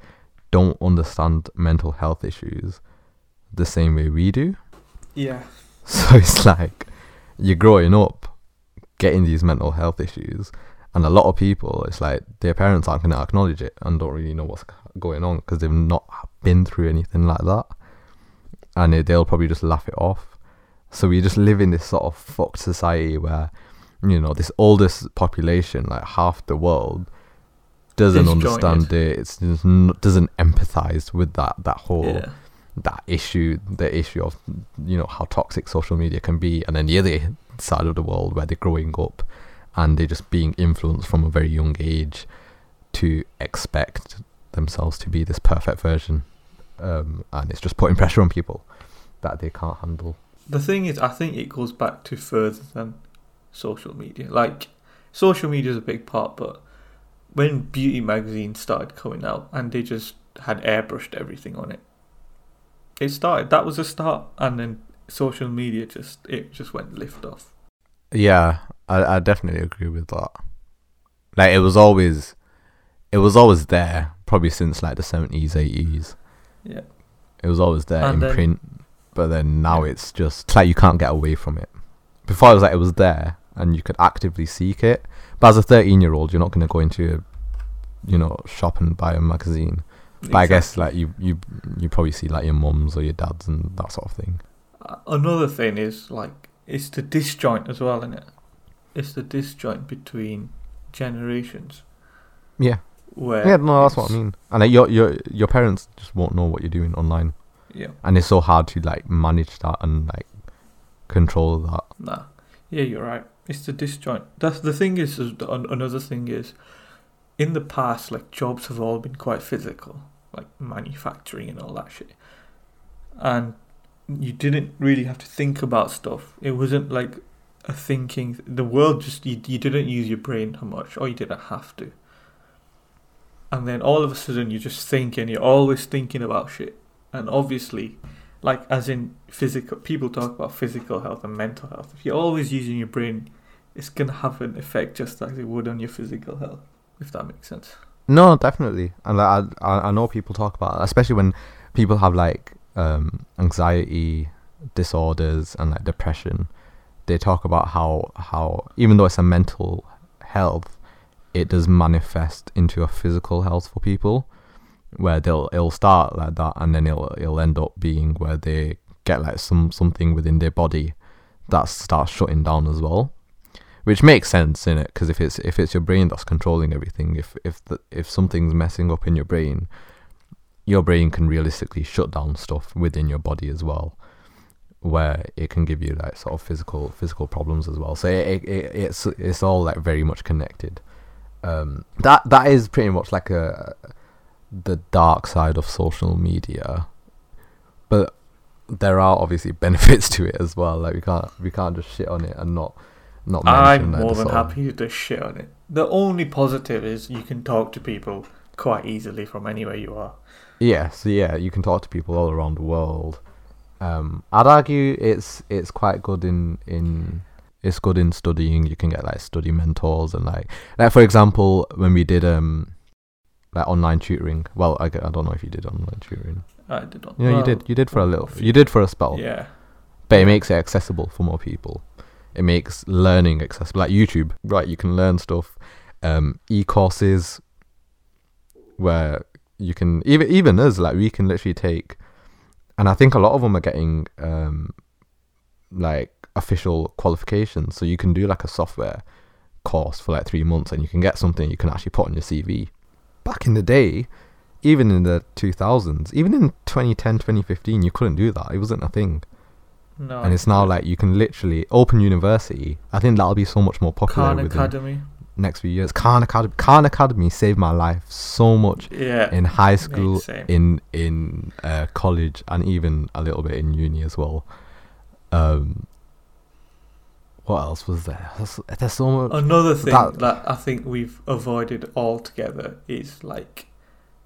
don't understand mental health issues the same way we do. Yeah. so it's like you're growing up getting these mental health issues, and a lot of people, it's like their parents aren't going to acknowledge it and don't really know what's going on because they've not been through anything like that, and they- they'll probably just laugh it off. So we just live in this sort of fucked society where, you know, this oldest population, like half the world, doesn't understand it. It's n- doesn't empathize with that that whole Yeah. That issue, the issue of you know how toxic social media can be, and then the other side of the world where they're growing up and they're just being influenced from a very young age to expect themselves to be this perfect version, um, and it's just putting pressure on people that they can't handle. The thing is, I think it goes back to further than social media. Like, social media is a big part, but when beauty magazines started coming out and they just had airbrushed everything on it, it started. That was a start, and then social media just it just went lift off. Yeah, I, I definitely agree with that. Like it was always, it was always there, probably since like the seventies, eighties. Yeah. It was always there And in then- print, but then now it's just like you can't get away from it. Before it was like it was there and you could actively seek it, but as a thirteen-year-old, you're not going to go into a, you know, shop and buy a magazine. But I guess like you you you probably see like your mums or your dads and that sort of thing. Uh, Another thing is like it's the disjoint as well, isn't it? It's the disjoint between generations Yeah, where yeah, no, that's what I mean. And like, your your your parents just won't know what you're doing online, Yeah, and it's so hard to like manage that and like control that. nah, yeah, you're right. It's the disjoint. That's the thing is, is the, another thing is, in the past, like jobs have all been quite physical, like manufacturing and all that shit, and you didn't really have to think about stuff. It wasn't like a thinking. The world just you, you didn't use your brain too much, or you didn't have to. And then all of a sudden you're just thinking. You're always thinking about shit, and obviously, like as in physical. People talk about physical health and mental health. If you're always using your brain, it's gonna have an effect just like it would on your physical health. If that makes sense. No, definitely, and I I know people talk about, it, especially when people have like um anxiety disorders and like depression. They talk about how how even though it's a mental health, it does manifest into a physical health for people, where they'll it'll start like that and then it'll it'll end up being where they get like some something within their body that starts shutting down as well which makes sense in it because if it's if it's your brain that's controlling everything if if the, if something's messing up in your brain your brain can realistically shut down stuff within your body as well where it can give you like sort of physical physical problems as well. So it, it, it it's it's all like very much connected. Um that that is pretty much like a the dark side of social media. But there are obviously benefits to it as well. Like we can't we can't just shit on it and not not I'm more than happy to shit on it. The only positive is you can talk to people quite easily from anywhere you are. Yeah, so yeah, you can talk to people all around the world. Um, I'd argue it's it's quite good in in it's good in studying. You can get like study mentors and like like for example, when we did um like online tutoring. Well, I, g- I don't know if you did online tutoring. I did not. You know, you did you did for a little. You did for a spell, Yeah. but it makes it accessible for more people. It makes learning accessible, like YouTube. Right, you can learn stuff. Um, e-courses where you can even even us like we can literally take and i think a lot of them are getting um like official qualifications so you can do like a software course for like three months and you can get something you can actually put on your cv back in the day even in the 2000s even in 2010 2015 you couldn't do that it wasn't a thing No. and it's now like you can literally open university i think that'll be so much more popular Khan Academy. next few years khan academy khan academy saved my life so much Yeah. in high school, in in uh, college, and even a little bit in uni as well. Um, what else was there? There's, there's so much. Another thing that- that, I think we've avoided altogether is like,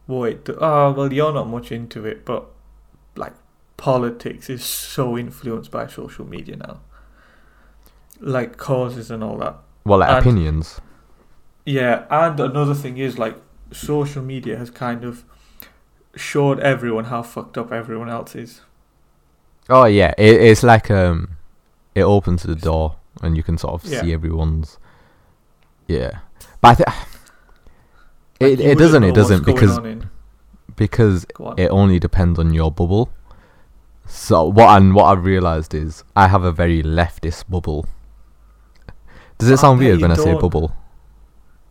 wait, oh well, you're not much into it, but like politics is so influenced by social media now, like causes and all that. well, like and- opinions. Yeah, and another thing is like social media has kind of showed everyone how fucked up everyone else is. Oh yeah, it, it's like um, it opens the door and you can sort of Yeah. see everyone's. Yeah, but I think Like, it it doesn't it doesn't because because it only depends on your bubble. So what and what I've realized is I have a very leftist bubble. Does it I sound weird when I say bubble?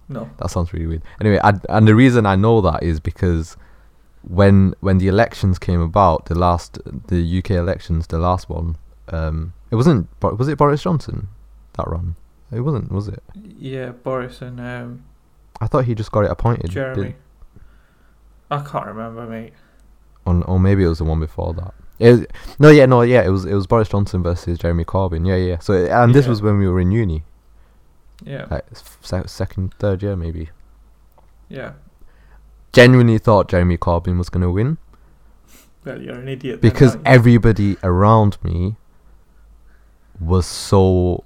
no, That sounds really weird. Anyway, I, and the reason I know that is because when when the elections came about, the last the UK elections, the last one, um, it wasn't was it Boris Johnson that ran? It wasn't, was it? yeah, Boris and um, I thought he just got it appointed. did- Jeremy. I can't remember, mate. on, or maybe it was the one before that. It was, no, yeah, no, yeah, it was it was Boris Johnson versus Jeremy Corbyn. Yeah, yeah. So and this Yeah. was when we were in uni, Yeah, like se- second, third year maybe. yeah. Genuinely thought Jeremy Corbyn was gonna win. Well, you're an idiot. because aren't everybody around me was so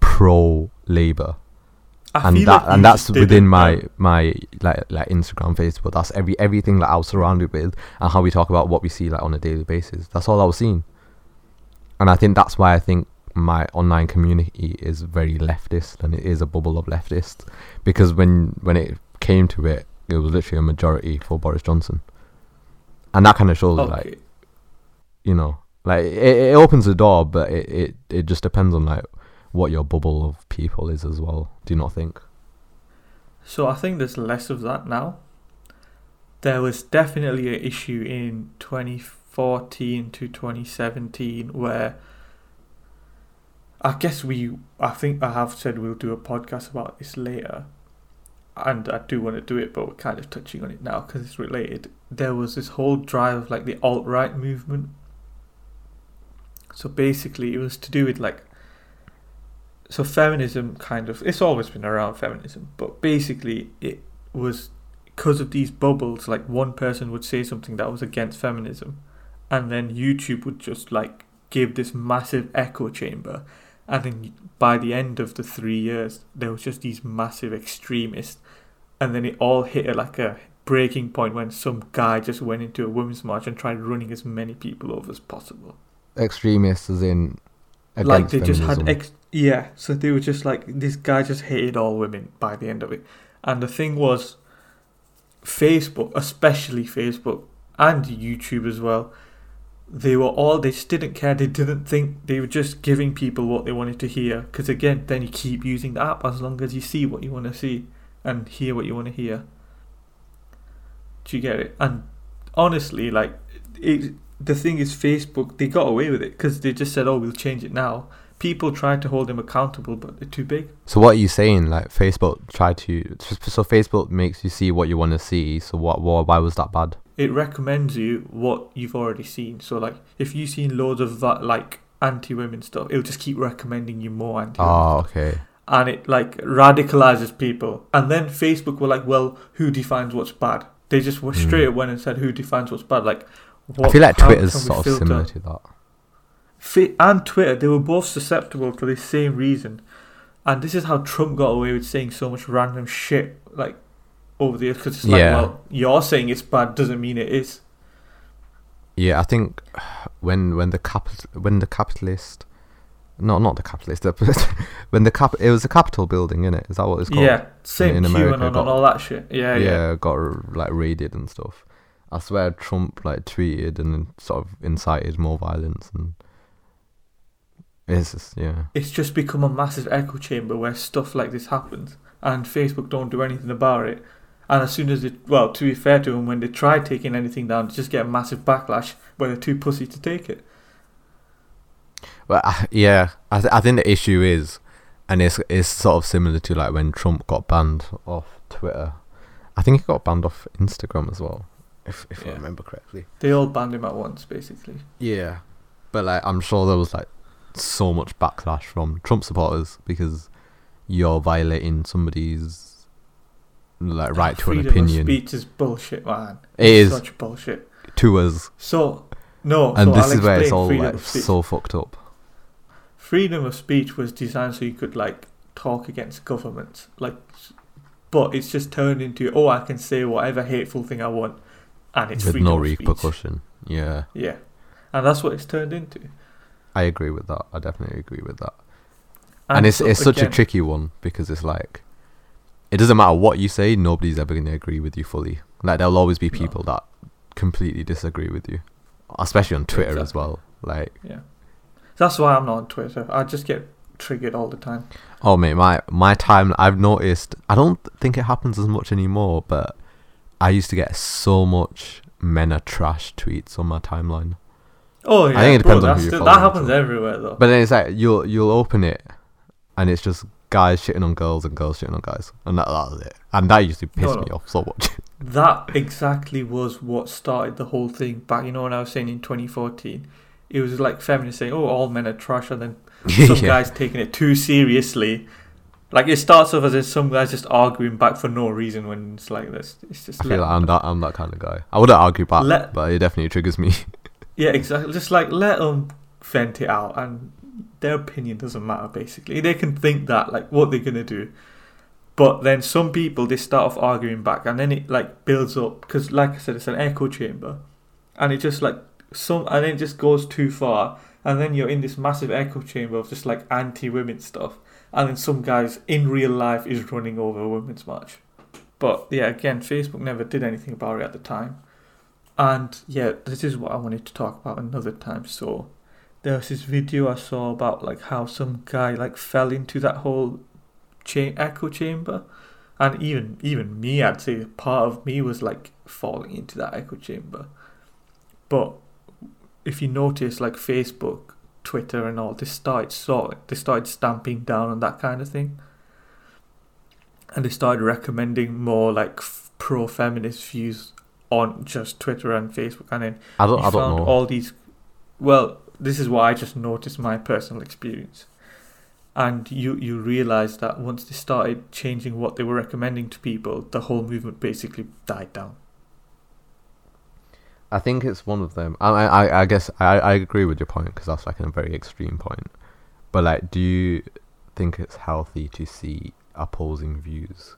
pro Labour. I and that like and that's within my my like like Instagram, Facebook. That's every everything that I was surrounded with, and how we talk about what we see like on a daily basis. That's all I was seeing, and I think that's why I think my online community is very leftist, and it is a bubble of leftists, because when when it came to it, it was literally a majority for Boris Johnson, and that kind of shows like you know like it, it opens the door, but it, it it just depends on like what your bubble of people is as well. Do you not think? So I think there's less of that now. There was definitely an issue in 2014 to 2017 where I guess we, I think I have said we'll do a podcast about this later. And I do want to do it, but we're kind of touching on it now because it's related. There was this whole drive of like the alt right movement. So basically, it was to do with like so feminism kind of it's always been around feminism but basically it was because of these bubbles like one person would say something that was against feminism and then youtube would just like give this massive echo chamber and then by the end of the three years there was just these massive extremists and then it all hit at like a breaking point when some guy just went into a women's march and tried running as many people over as possible. Extremists, as in like they just had ex- yeah so they were just like this guy just hated all women by the end of it. And the thing was facebook especially facebook and youtube as well they were all they just didn't care. They didn't think they were just giving people what they wanted to hear. Because again then you keep using the app as long as you see what you want to see and hear what you want to hear. Do you get it? And honestly like it, the thing is facebook they got away with it because they just said oh we'll change it now people tried to hold them accountable but they're too big So what are you saying? Like Facebook tried to so Facebook makes you see what you want to see. So what, what? Why was that bad? it recommends you what you've already seen so like if you've seen loads of that like anti-women stuff it'll just keep recommending you more anti Oh, okay. and it like radicalizes people. And then Facebook were like, well, who defines what's bad? They just were Hmm. straight went and said, who defines what's bad? Like, what, I feel like Twitter's sort of filter? similar to that. And Twitter, they were both susceptible for the same reason. And this is how Trump got away with saying so much random shit, like, over the years. Because it's like, Yeah. well, you're saying it's bad doesn't mean it is. Yeah, I think when when the capital when the capitalist, no, not the capitalist, when the cap it was the Capitol building, in it. Is that what it's called? Yeah, same in QAnon America, and got- all that shit. Yeah, yeah. yeah, got like raided and stuff. I swear Trump like tweeted and sort of incited more violence and it's just yeah. It's just become a massive echo chamber where stuff like this happens, and Facebook don't do anything about it. And as soon as it, well, to be fair to them, when they try taking anything down, they just get a massive backlash where they're too pussy to take it. Well, I- yeah, I th- I think the issue is, and it's it's sort of similar to like when Trump got banned off Twitter. I think he got banned off Instagram as well, if if I remember correctly. They all banned him at once, basically. Yeah, but like I'm sure there was like so much backlash from Trump supporters because you're violating somebody's like right to an Freedom opinion. Of speech is bullshit, man. It It's is. such bullshit. to us, So no, and so this I'll is where it's all like so fucked up. freedom of speech was designed so you could like talk against governments like but it's just turned into oh i can say whatever hateful thing i want and it's with no of speech. repercussion. Yeah, yeah and that's what it's turned into I agree with that. I definitely agree with that. And, it's so, it's such a tricky one because it's like it doesn't matter what you say, nobody's ever going to agree with you fully. Like there'll always be No. people that completely disagree with you, especially on Twitter as well. Like, yeah that's why i'm not on twitter i just get triggered all the time oh mate, my my time I've noticed. I don't think it happens as much anymore, but I used to get so much men are trash tweets on my timeline. Oh yeah I think it bro, depends on that's who you're still, that happens so- everywhere though But then it's like you'll you'll open it, and it's just guys shitting on girls and girls shitting on guys, and that that's it. And that used to piss No, no. me off so much. that exactly was what started the whole thing back you know when i was saying in 2014 it was like feminists saying oh all men are trash and then some Yeah. guys taking it too seriously. Like it starts off as if some guys just arguing back for no reason when it's like this. It's just I feel like I'm that I'm that kind of guy. I wouldn't argue back, Let- but it definitely triggers me. yeah, exactly. Just like let them vent it out, and their opinion doesn't matter. Basically, they can think that like what they're gonna do, But then some people they start off arguing back, and then it like builds up because, like I said, it's an echo chamber, and it just like some, and then it just goes too far, and then you're in this massive echo chamber of just like anti-women stuff, and then some guys in real life is running over a women's march. But yeah, again, Facebook never did anything about it at the time. And yeah, this is what I wanted to talk about another time. So there was this video I saw about like how some guy like fell into that whole cha- echo chamber, and even even me, I'd say part of me was like falling into that echo chamber. But if you notice, like Facebook, Twitter, and all, they started sort they started stamping down on that kind of thing, and they started recommending more like pro feminist views on just Twitter and Facebook, and then I don't. you I don't know. all these. Well, this is what I just noticed my personal experience, and you you realize that once they started changing what they were recommending to people, the whole movement basically died down. I think it's one of them. I I, I guess I, I agree with your point because that's like a very extreme point. But like, do you think it's healthy to see opposing views?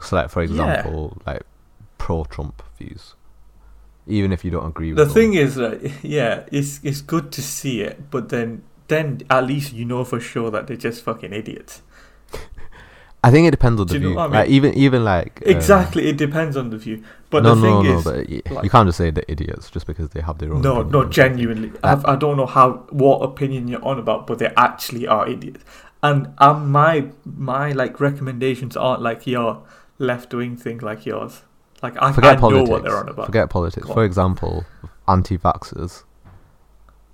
So like, for Yeah. example, like pro-Trump views, even if you don't agree with The them. thing is that yeah, it's it's good to see it, but then then at least you know for sure that they're just fucking idiots. I think it depends on the you view. I Like even even like um, Exactly, it depends on the view. But no, the thing no, is, but y- like- you can't just say they're idiots just because they have their own. No, no, genuinely. I've, I don't know how what opinion you're on about, but they actually are idiots. And um, my my like recommendations aren't like your left wing thing like yours. Like I, Forget I politics. know what they're on about. Forget politics. For example, anti-vaxxers,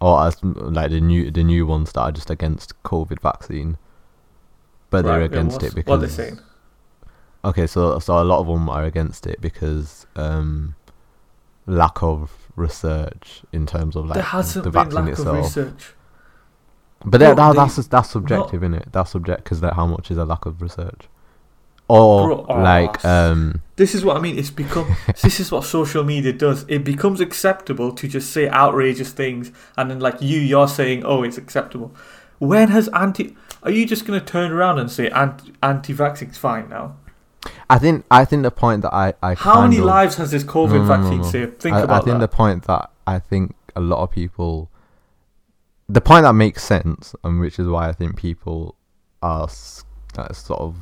or as like the new the new ones that are just against COVID vaccine, but they're against it because what are they saying? okay, so so a lot of them are against it because um, lack of research in terms of like there hasn't the been vaccine lack itself. of research. But that, Bro, that, they- that's that's subjective, innit? That's subject because like how much is a lack of research, or Bro, oh, like um. This is what I mean. It's become. this is what social media does. It becomes acceptable to just say outrageous things, and then like you, you're saying, "Oh, it's acceptable." When has anti? Are you just gonna turn around and say anti anti-vaxxing's fine now? I think I think the point that I I How kind many of, lives has this COVID No, no, no, vaccine no. saved? Think I, about I think that. the point that I think a lot of people, the point that makes sense, and which is why I think people are s- uh, sort of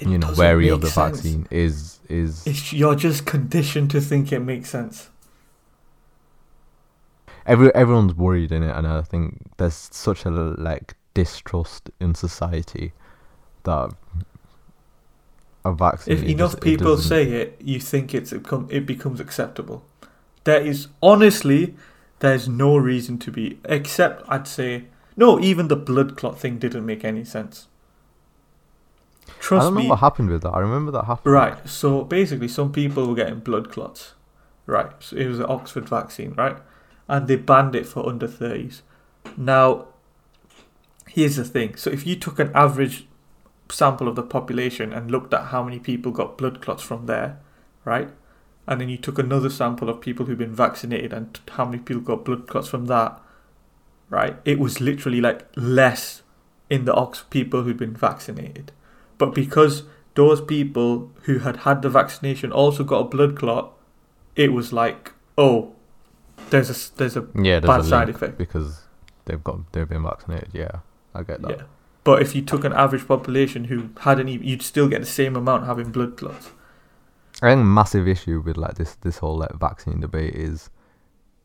It you know wary of the sense. vaccine, is is It's, you're just conditioned to think it makes sense. every everyone's worried in it, and I think there's such a like distrust in society that a vaccine. If enough just- people doesn't- say it, you think it's become, it becomes acceptable. There is honestly, there's no reason to be, except I'd say no. Even the blood clot thing didn't make any sense. I don't know me. what happened with that. I remember that happened. Right. So basically, some people were getting blood clots. Right. So it was an Oxford vaccine, right? And they banned it for under 30s. Now, here's the thing. So if you took an average sample of the population and looked at how many people got blood clots from there, right? And then you took another sample of people who've been vaccinated and how many people got blood clots from that, right? It was literally like less in the Ox people who'd been vaccinated. But because those people who had had the vaccination also got a blood clot, it was like, oh, there's a s- there's a Yeah, there's bad a side effect. because they've got they've been vaccinated. Yeah, I get that. yeah. But if you took an average population who hadn't, even, you'd still get the same amount having blood clots. I think a massive issue with like this this whole like vaccine debate is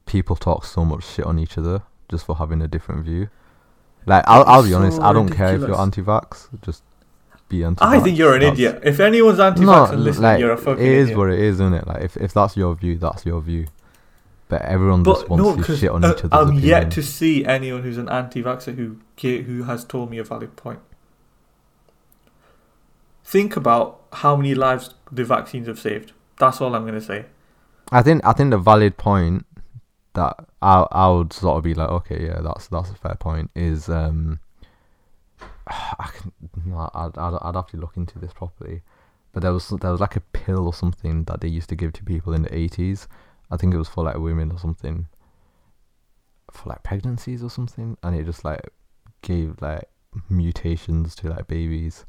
people talk so much shit on each other just for having a different view. Like I'll I'll be so honest, I don't care if you're anti-vax, just be anti. I think you're an idiot. If anyone's anti-vax No, and listening, like you're a fucking it is idiot. what it is, isn't it? Like if if that's your view, that's your view. But everyone But just wants no, to shit on uh, each other's I'm opinion. yet to see anyone who's an anti-vaxxer who who has told me a valid point. Think about how many lives the vaccines have saved. That's all I'm going to say. I think I think the valid point that I I would sort of be like, okay, yeah, that's that's a fair point. Is um, I can no, I'd, I'd I'd have to look into this properly. But there was there was like a pill or something that they used to give to people in the eighties. I think it was for like women or something, for like pregnancies or something, and it just like gave like mutations to like babies,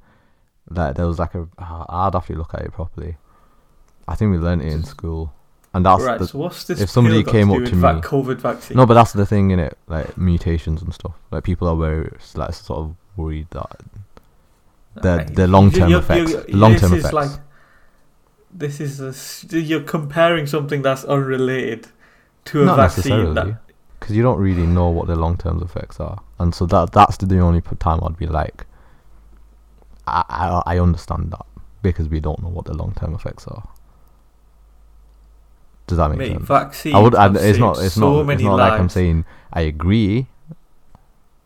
that there was like a. I'd have to look at it properly. I think we learned it in school, and that's right. the, so what's this? if somebody came up to me- COVID vaccine. no, but that's the thing in it, like mutations and stuff. Like people are very like sort of worried that the the long term effects, long term effects. is like this is a you're comparing something that's unrelated to a Not vaccine. That, because you don't really know what the long term effects are, and so that that's the only time I'd be like, I I, I understand that because we don't know what the long term effects are. Does that make mate, sense? vaccines. I would. I, it's not. It's so not. many It's not like I'm lives. saying I agree,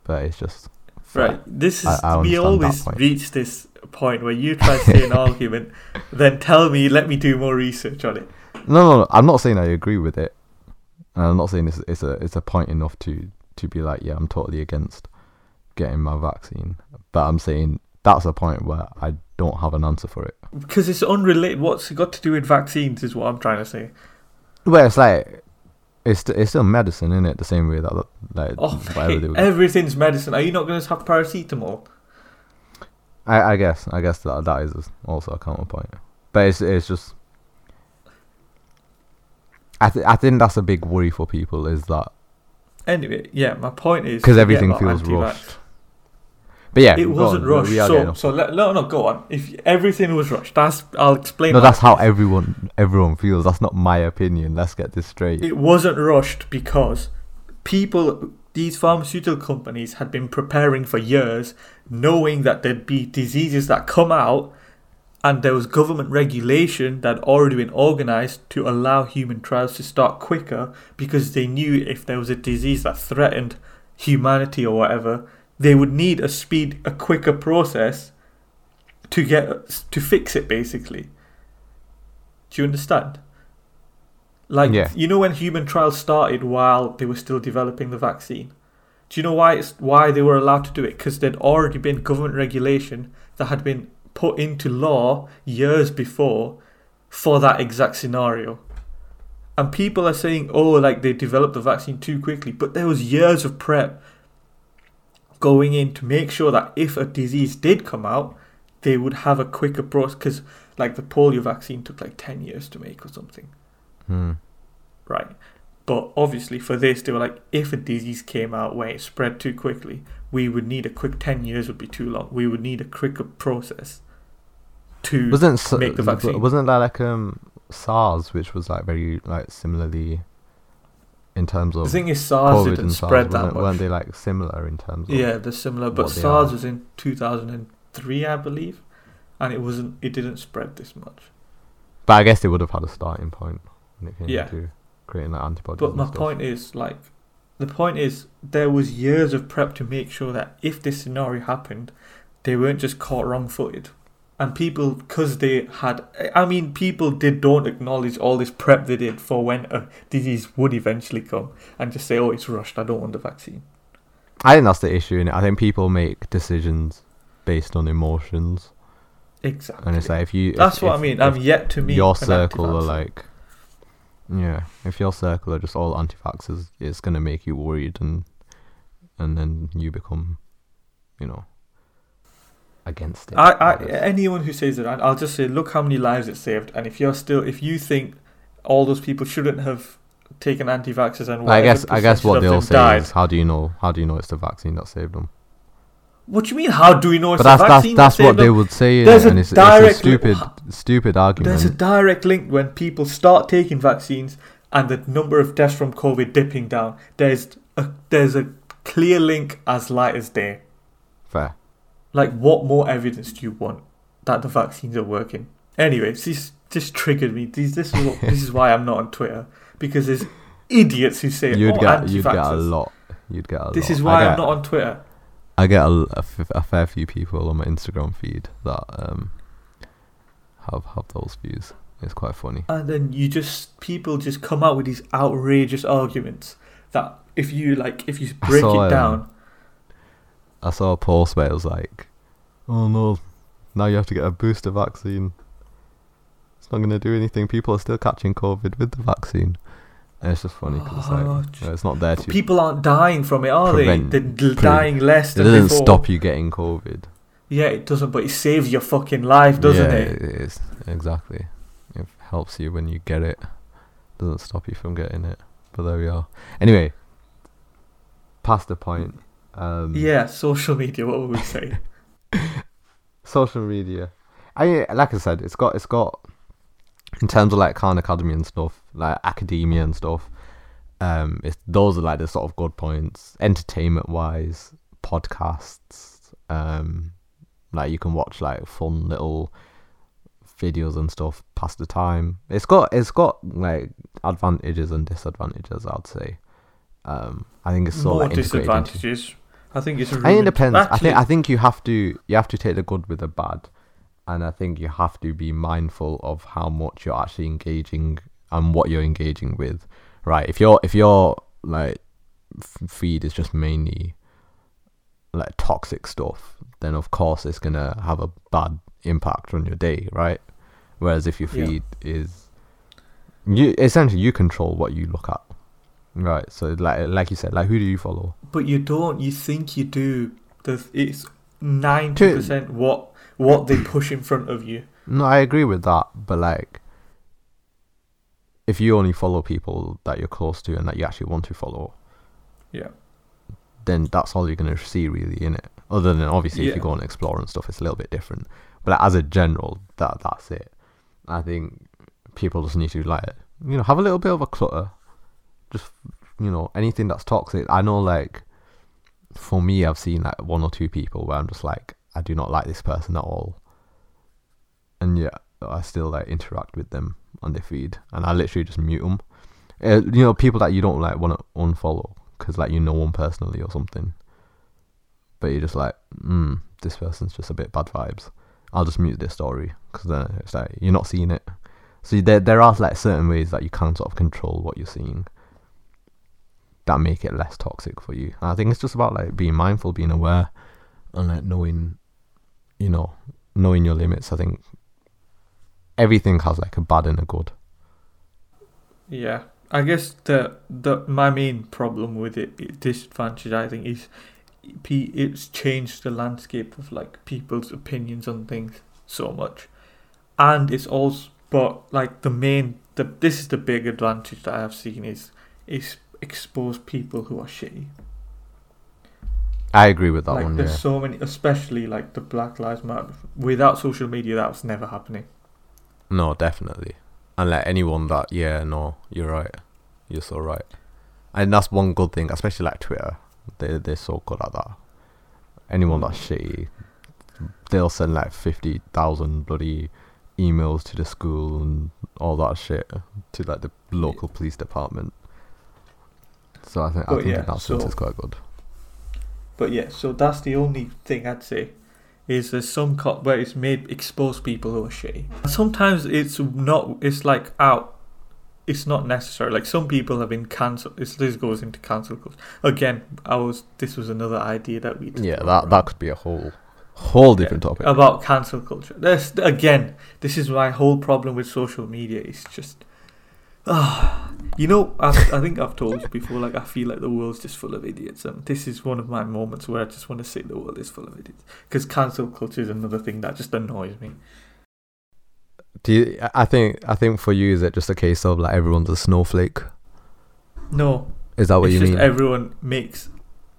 but it's just Right. This is I- I we always reach this point where you try to say an argument, then tell me, let me do more research on it. No, no, no. I'm not saying I agree with it. And I'm not saying it's it's a it's a point enough to to be like, yeah, I'm totally against getting my vaccine. But I'm saying that's a point where I don't have an answer for it. Because it's unrelated. What's it got to do with vaccines? Is what I'm trying to say. Well, it's like it's st- it's still medicine, isn't it? The same way that like Oh, whatever mate, they would. everything's medicine. Are you not going to have paracetamol? I I guess I guess that that is also a counterpoint. But it's it's just. I th- I think that's a big worry for people is that Anyway, yeah, my point is 'Cause forget everything feels anti-vax. rushed. But yeah, It wasn't on, rushed. So, so let, no, no, go on. If everything was rushed, that's I'll explain. No, that's how everyone everyone feels. That's not my opinion. Let's get this straight. It wasn't rushed because people, these pharmaceutical companies had been preparing for years, knowing that there'd be diseases that come out, and there was government regulation that had already been organized to allow human trials to start quicker because they knew if there was a disease that threatened humanity or whatever, they would need a speed, a quicker process to get to fix it basically. Do you understand? Like Yeah. you know when human trials started while they were still developing the vaccine. Do you know why it's why they were allowed to do it? Because there'd already been government regulation that had been put into law years before for that exact scenario. And people are saying, oh, like they developed the vaccine too quickly, but there was years of prep going in to make sure that if a disease did come out, they would have a quicker process. Because like the polio vaccine took like ten years to make or something Hmm. right? But obviously, for this, they were like, if a disease came out where it spread too quickly, we would need a quick 10 years would be too long. We would need a quicker process to. Wasn't make the vaccine. wasn't that like um SARS, which was like very like similarly in terms of. the thing is, SARS COVID didn't spread SARS, that much. weren't they like similar in terms of yeah, they're similar, but SARS was in 2003, I believe, and it wasn't. It didn't spread this much. But I guess they would have had a starting point when it came Yeah. to creating that antibody. But my stuff. point is, like, the point is, there was years of prep to make sure that if this scenario happened, they weren't just caught wrong-footed. And people, because they had, I mean, people did don't acknowledge all this prep they did for when a disease would eventually come, and just say, "Oh, it's rushed. I don't want the vaccine." I think that's the issue in it. I think people make decisions based on emotions, Exactly. and it's like if you if- That's what I mean. I'm yet to meet your circle are like yeah if your circle are just all anti-vaxxers it's going to make you worried and and then you become you know against it I, I, anyone who says it, I'll just say, look how many lives it saved. And if you're still, if you think all those people shouldn't have taken anti-vaxxers and I guess I guess what they'll say died, is how do you know how do you know it's the vaccine that saved them what do you mean? How do we know it's but that's the that's vaccine that's that what saved they would say innit? There's a and it's, it's a direct li- stupid stupid argument There's a direct link when people start taking vaccines and the number of deaths from COVID dipping down. There's a there's a clear link as light as day. Like, what more evidence do you want that the vaccines are working? Anyway, this this triggered me. This this is what, this is why I'm not on Twitter because there's idiots who say you'd oh, get you'd get a lot you'd get a This lot is why get, I'm not on Twitter. I get a, a f- a fair few people on my Instagram feed that um have have those views. It's quite funny. And then you just people just come out with these outrageous arguments that if you like if you break saw, it um, down, I saw a post where it was like, "Oh no, now you have to get a booster vaccine. It's not going to do anything. People are still catching COVID with the vaccine." And it's just funny because it's Oh, like uh, it's not there to. people aren't dying from it, are prevent- they? They're dying less it than doesn't before. stop you getting COVID. Yeah, it doesn't, but it saves your fucking life, doesn't yeah, it? it is exactly. It helps you when you get it. Doesn't stop you from getting it. But there we are. Anyway, past the point. Um, Yeah, social media. What would we say? social media. I like I said, it's got it's got in terms of like Khan Academy and stuff, like academia and stuff. Um, it's those are like the sort of good points. Entertainment wise, podcasts. Um, like you can watch like fun little videos and stuff pass the time. It's got it's got like advantages and disadvantages. I'd say. Um, I think it's sort More of like integrated into- disadvantages. I think it's. I think it depends. I think I think you have to you have to take the good with the bad, and I think you have to be mindful of how much you're actually engaging and what you're engaging with. Right? If you're if your like feed is just mainly like toxic stuff, then of course it's gonna have a bad impact on your day, right? Whereas if your Yeah. feed is you essentially you control what you look at, right? So like like you said, like who do you follow? But you don't. You think you do. The it's ninety percent what what they push in front of you. No, I agree with that, but like, if you only follow people that you're close to and that you actually want to follow, Yeah. then that's all you're gonna see, really, in it. Other than obviously, if you go and explore and stuff, it's a little bit different. But like, as a general, that that's it. I think people just need to like, you know, have a little bit of a clutter. Just you know, anything that's toxic. I know, like, for me, I've seen like one or two people where I'm just like, I do not like this person at all, and yet I still like interact with them on their feed, and I literally just mute them. Uh, you know, people that you don't like want to unfollow because like you know them personally or something, but you're just like, hmm, this person's just a bit bad vibes. I'll just mute their story because then it's like you're not seeing it. So there there are like certain ways that you can sort of control what you're seeing that make it less toxic for you. And I think it's just about like being mindful, being aware, and like knowing, you know, knowing your limits. I think everything has like a bad and a good. Yeah, I guess the the my main problem with it, disadvantage, I think, is it's changed the landscape of like people's opinions on things so much, and it's also but like the main the this is the big advantage that I have seen is is expose people who are shitty. I agree with that like one. there's Yeah, so many, especially like the Black Lives Matter. Without social media, that was never happening. no, definitely. And like anyone that, yeah, no, you're right. You're so right. And that's one good thing, especially like Twitter. They they're so good at that. Anyone that's shitty, they'll send like fifty thousand bloody emails to the school and all that shit to like the local police department. So I think I But think yeah, in that sense so- it's quite good. But yeah, so that's the only thing I'd say. Is there's some co- where it's made expose people who are shitty. Sometimes it's not. It's like out. It's not necessary. Like some people have been cancelled. This this goes into cancel culture again. I was. This was another idea that we. Yeah, that that could be a whole whole different Yeah, topic. about cancel culture. This again, this is my whole problem with social media. It's just, ah, you know, I've, I think I've told you before. Like, I feel like the world's just full of idiots, and this is one of my moments where I just want to say the world is full of idiots. Because cancel culture is another thing that just annoys me. Do you, I think I think for you is it just a case of like everyone's a snowflake? No, Is that what it's you just mean? everyone makes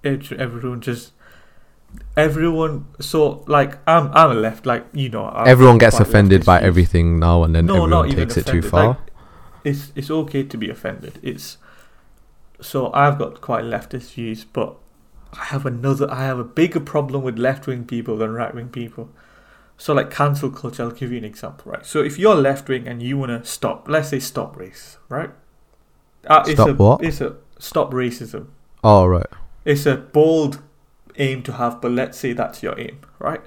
ev- everyone just everyone. So like, I'm I'm a left. Like you know, I'm everyone gets offended by everything now and then no, not everyone even takes it too far. Like, it's it's okay to be offended. It's so I've got quite leftist views, but I have another. I have a bigger problem with left wing people than right wing people. So like cancel culture. I'll give you an example, right? So if you're left wing and you want to stop, let's say stop race, right? Uh, it's Stop a, what? It's a stop racism. oh right. It's a bold aim to have, but let's say that's your aim, right?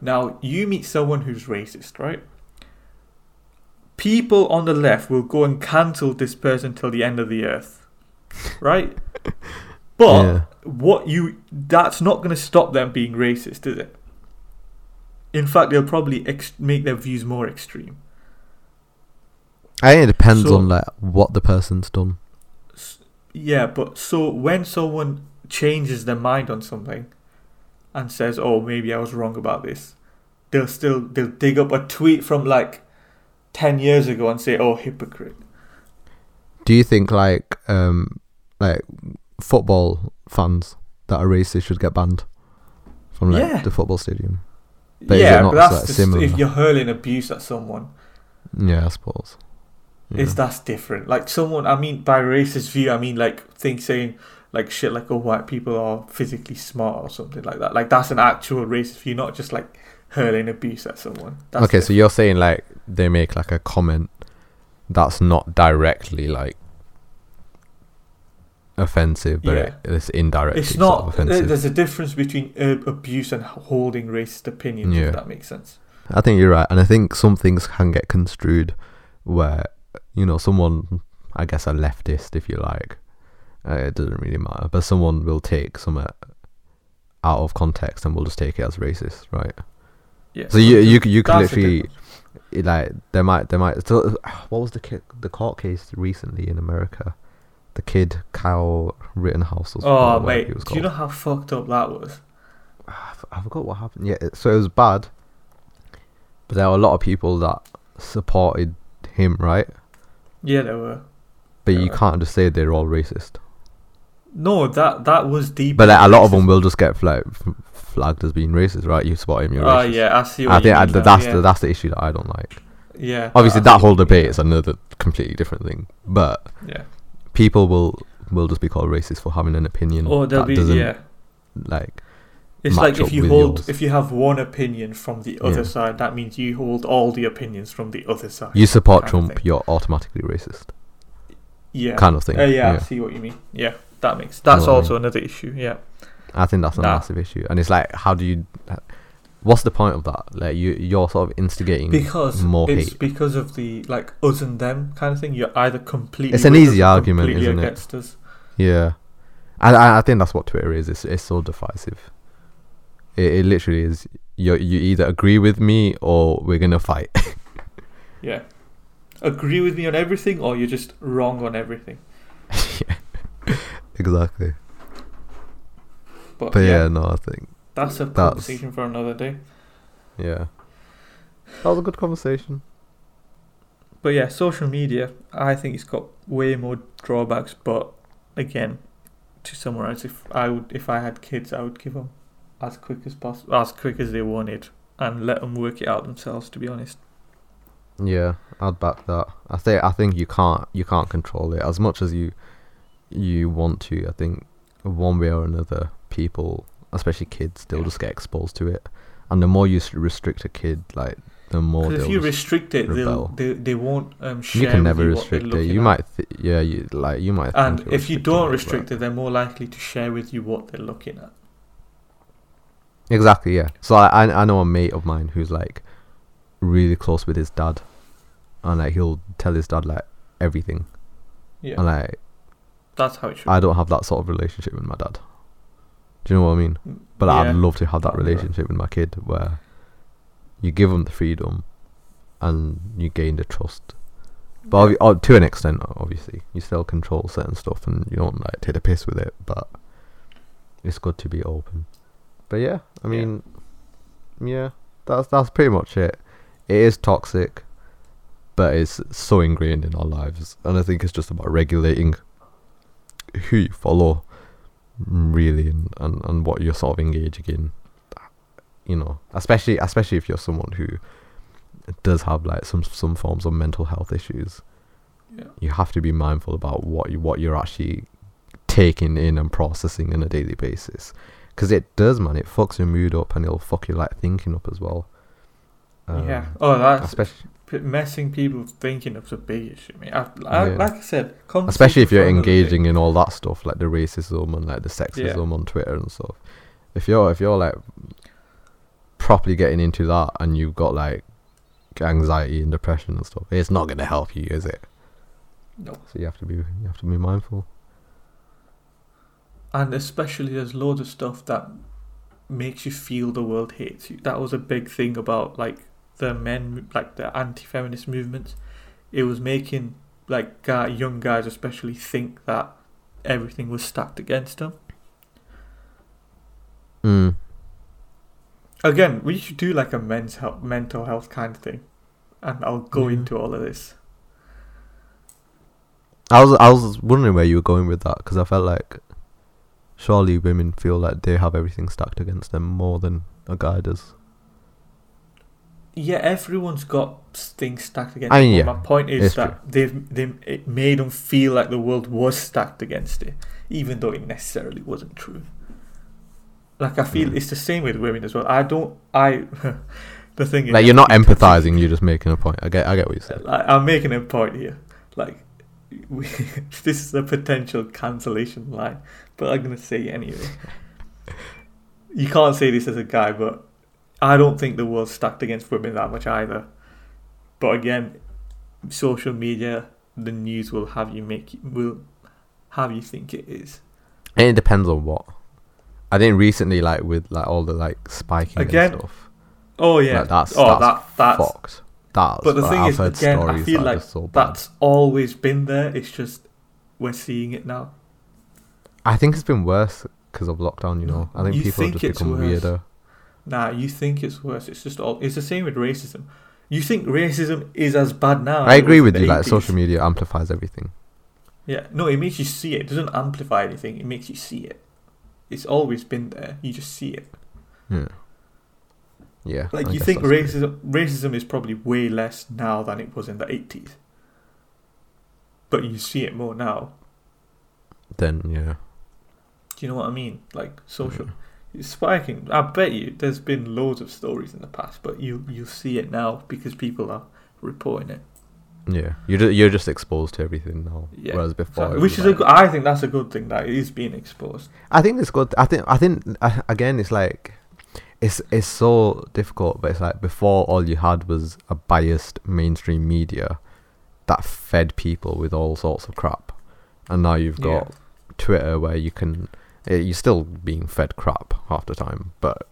Now you meet someone who's racist, right? People on the left will go and cancel this person till the end of the earth, right? But Yeah. what you that's not going to stop them being racist, is it? In fact, they'll probably ex- make their views more extreme. I think it depends So- on like what the person's done. Yeah, but so when someone changes their mind on something, and says, "Oh, maybe I was wrong about this," they'll still they'll dig up a tweet from like ten years ago and say, "Oh, hypocrite." Do you think like um like football fans that are racist should get banned from like Yeah. the football stadium? But yeah, but that's just, similar? if you're hurling abuse at someone, Yeah, I suppose. Yeah. is that's different. Like someone, I mean, by racist view, I mean like think saying like shit like oh white people are physically smart or something like that. Like that's an actual racist view, not just like hurling abuse at someone. That's okay, so you're saying like they make like a comment that's not directly like offensive, but Yeah. it, it's indirectly it's sort not. of offensive. There's a difference between uh, abuse and holding racist opinions. Yeah. If that makes sense. I think you're right, and I think some things can get construed where you know someone, I guess a leftist, if you like, uh, it doesn't really matter, but someone will take some uh, out of context and will just take it as racist, right? Yeah. So you you could you could literally. It, like there might there might so what was the ki- the court case recently in America? The kid Kyle Rittenhouse. Or Oh mate, he was do you know how fucked up that was? I forgot what happened. Yeah, so it was bad, but there were a lot of people that supported him, right? Yeah, there were. But you Yeah. can't just say they're all racist. No, that that was deep. But like, a lot of them will just get flag, flagged as being racist, right? You spot him, you're Oh racist. yeah, I see. What I you think I, now, that's yeah. the that's the issue that I don't like. yeah. Obviously, that whole debate is another completely different thing. But. Yeah. people will will just be called racist for having an opinion Or there'll that be yeah. like. It's like if you hold yours. if you have one opinion from the other Yeah. side, that means you hold all the opinions from the other side. You support Trump, you're automatically racist, yeah. kind of thing. Uh, yeah, I see what you mean. Yeah, that makes that's what I also another issue. Yeah. I think that's a Nah. massive issue, and it's like, how do you? What's the point of that? Like you, you're sort of instigating Because more it's hate. because of the like us and them kind of thing. You're either completely It's an easy argument, isn't it? us. Yeah, and I, I think that's what Twitter is. It's it's so divisive. It, it literally is. You you either agree with me or we're gonna fight. Yeah. Agree with me on everything, or you're just wrong on everything. yeah, exactly. But, But yeah, yeah, no, I think that's a that's- conversation for another day. yeah, that was a good conversation. But yeah, social media, I think it's got way more drawbacks. But again, to summarize, if I would, if I had kids, I would give them as quick as possible, as quick as they wanted, and let them work it out themselves. To be honest, Yeah, I'd back that. I think I think you can't you can't control it as much as you you want to. I think one way or another, people, especially kids, they'll just get exposed to it, and the more you restrict a kid, like the more if you restrict it, they'll, they they won't um, share. you can never you restrict it. You at. might, th- yeah, you like you might. And if you don't restrict but- it, they're more likely to share with you what they're looking at. exactly, yeah. So I I I know a mate of mine who's like really close with his dad, and like he'll tell his dad like everything, Yeah, and like that's how it should. I don't have that sort of relationship with my dad. Do you know what I mean? But yeah. I'd love to have that That'd be right. relationship with my kid where you give them the freedom and you gain the trust. But obvi- oh, to an extent, obviously, you still control certain stuff and you don't like take the piss with it. But it's good to be open. But yeah, I Yeah. mean, yeah, that's that's pretty much it. It is toxic, but it's so ingrained in our lives, and I think it's just about regulating who you follow, really, and, and, and what you're sort of engaging in. You know, especially especially if you're someone who does have like some some forms of mental health issues, Yeah. you have to be mindful about what you what you're actually taking in and processing on a daily basis, because it does, man. It fucks your mood up and it'll fuck your like thinking up as well. yeah. Um, Oh, that's especially messing people thinking of the big issue. Mate. I, I, Yeah. Like I said, especially if you're for another day. engaging in all that stuff like the racism and like the sexism on Twitter and stuff. If you're if you're like properly getting into that and you've got like anxiety and depression and stuff, it's not gonna help you, is it? No. So you have to be you have to be mindful. And especially, there's loads of stuff that makes you feel the world hates you. That was a big thing about like the men, like the anti-feminist movements. It was making like guy, young guys, especially, think that everything was stacked against them. Mm. Again, we should do like a men's health, mental health kind of thing, and I'll go Yeah. into all of this. I was I was wondering where you were going with that because I felt like surely women feel like they have everything stacked against them more than a guy does. Yeah, everyone's got things stacked against I mean, them. yeah, My point is that they've they it made them feel like the world was stacked against it, even though it necessarily wasn't true. Like I feel Mm. it's the same with women as well. I don't. I the thing is Like you're not empathizing, you're just making a point. I get I get what you're saying. Like, I'm making a point here. Like we, this is a potential cancellation line, but I'm gonna say it anyway. You can't say this as a guy, but I don't think the world's stacked against women that much either. But again, social media, the news will have you make will have you think it is. And it depends on what. I think recently, like with like all the like spiking Again, and stuff, Oh yeah, like, that's oh that's that that's fucked. That's But the like, thing I've is, again, I feel like that's always been there. It's just we're seeing it now. I think it's been worse because of lockdown. You know, I think You people think have just become worse. weirder. Nah, you think it's worse. It's just all. It's the same with racism. You think racism is as bad now. I agree with you. Like social media amplifies everything. Yeah, no, it makes you see it. It doesn't amplify anything. It makes you see it. It's always been there. You just see it. Yeah. Yeah. Like I you think that's true. racism racism is probably way less now than it was in the eighties. But you see it more now. Then yeah. Do you know what I mean? Like social Mm. It's spiking. I bet you there's been loads of stories in the past, but you you see it now because people are reporting it. Yeah, you're just, you're just exposed to everything now, Yeah, whereas before, which is a good, I think that's a good thing that it is being exposed. I think it's good. I think I think uh, again, it's like it's it's so difficult, but it's like before all you had was a biased mainstream media that fed people with all sorts of crap, and now you've got Yeah. Twitter where you can eh, you're still being fed crap half the time, but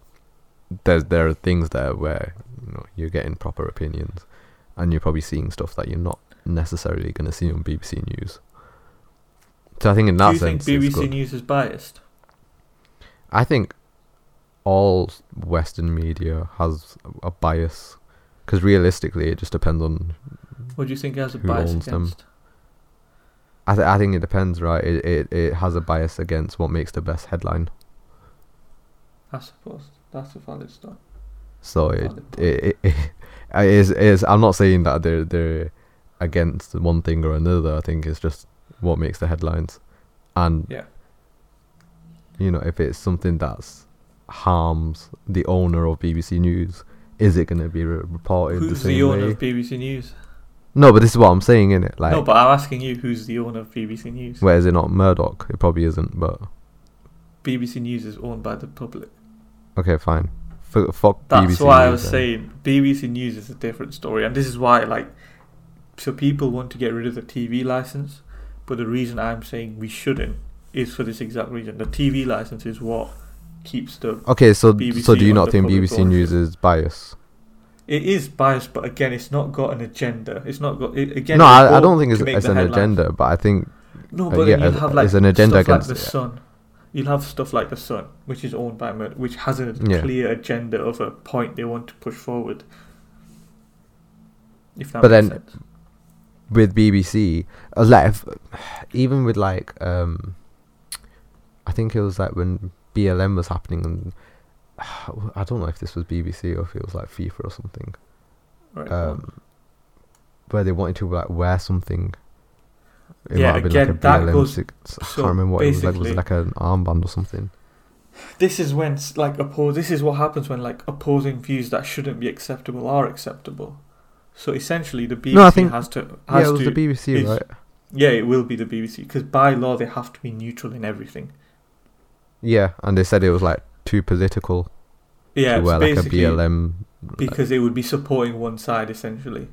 there's there are things there where you know you're getting proper opinions, and you're probably seeing stuff that you're not necessarily going to see on BBC News. So I think in that sense, Do you think sense, it's BBC. News is biased? I think all Western media has a bias because realistically, it just depends on. What do you think it has a Who bias owns them? I th- I think it depends, right? It, it it has a bias against what makes the best headline. I suppose that's a valid start. So it point. it, it, it is is. I'm not saying that they're they're against one thing or another. I think it's just what makes the headlines, and Yeah. you know if it's something that's harms the owner of BBC News, is it going to be re- reported the Who's same the owner way? of BBC News? No, but this is what I'm saying, in it. Like, no, but I'm asking you, who's the owner of BBC News? where is it not Murdoch? It probably isn't, but BBC News is owned by the public. okay, fine. F- fuck That's BBC why I News was then. saying BBC News is a different story, and this is why, like, so people want to get rid of the TV license, but the reason I'm saying we shouldn't is for this exact reason. The TV license is what keeps the. Okay, so BBC so do you not think BBC News is biased? It is biased, but again, it's not got an agenda. It's not got it, again. no, I, I don't think it's, it's an headlines. agenda, but I think No, Uh, but yeah, then you'll have like it's an agenda stuff like against the it. Sun. You'll have stuff like the Sun, which is owned by Murdoch, which has a Yeah. clear agenda of a point they want to push forward. If that But then- sense. with BBC, uh, like if, even with like um, I think it was like when BLM was happening, and I don't know if this was BBC or if it was like FIFA or something. Right, um, where they wanted to like wear something. It Yeah, might have been again, like a that BLM. goes- sig- I so can't remember what it was like. Was it like an armband or something? this is when like oppose. This is what happens when like opposing views that shouldn't be acceptable are acceptable. So essentially, the BBC No, I think- has to Yeah, it was to the BBC, right? yeah, it will be the BBC because by law they have to be neutral in everything. Yeah, and they said it was like too political Yeah, to it's wear like a basically BLM. because it would be supporting one side essentially.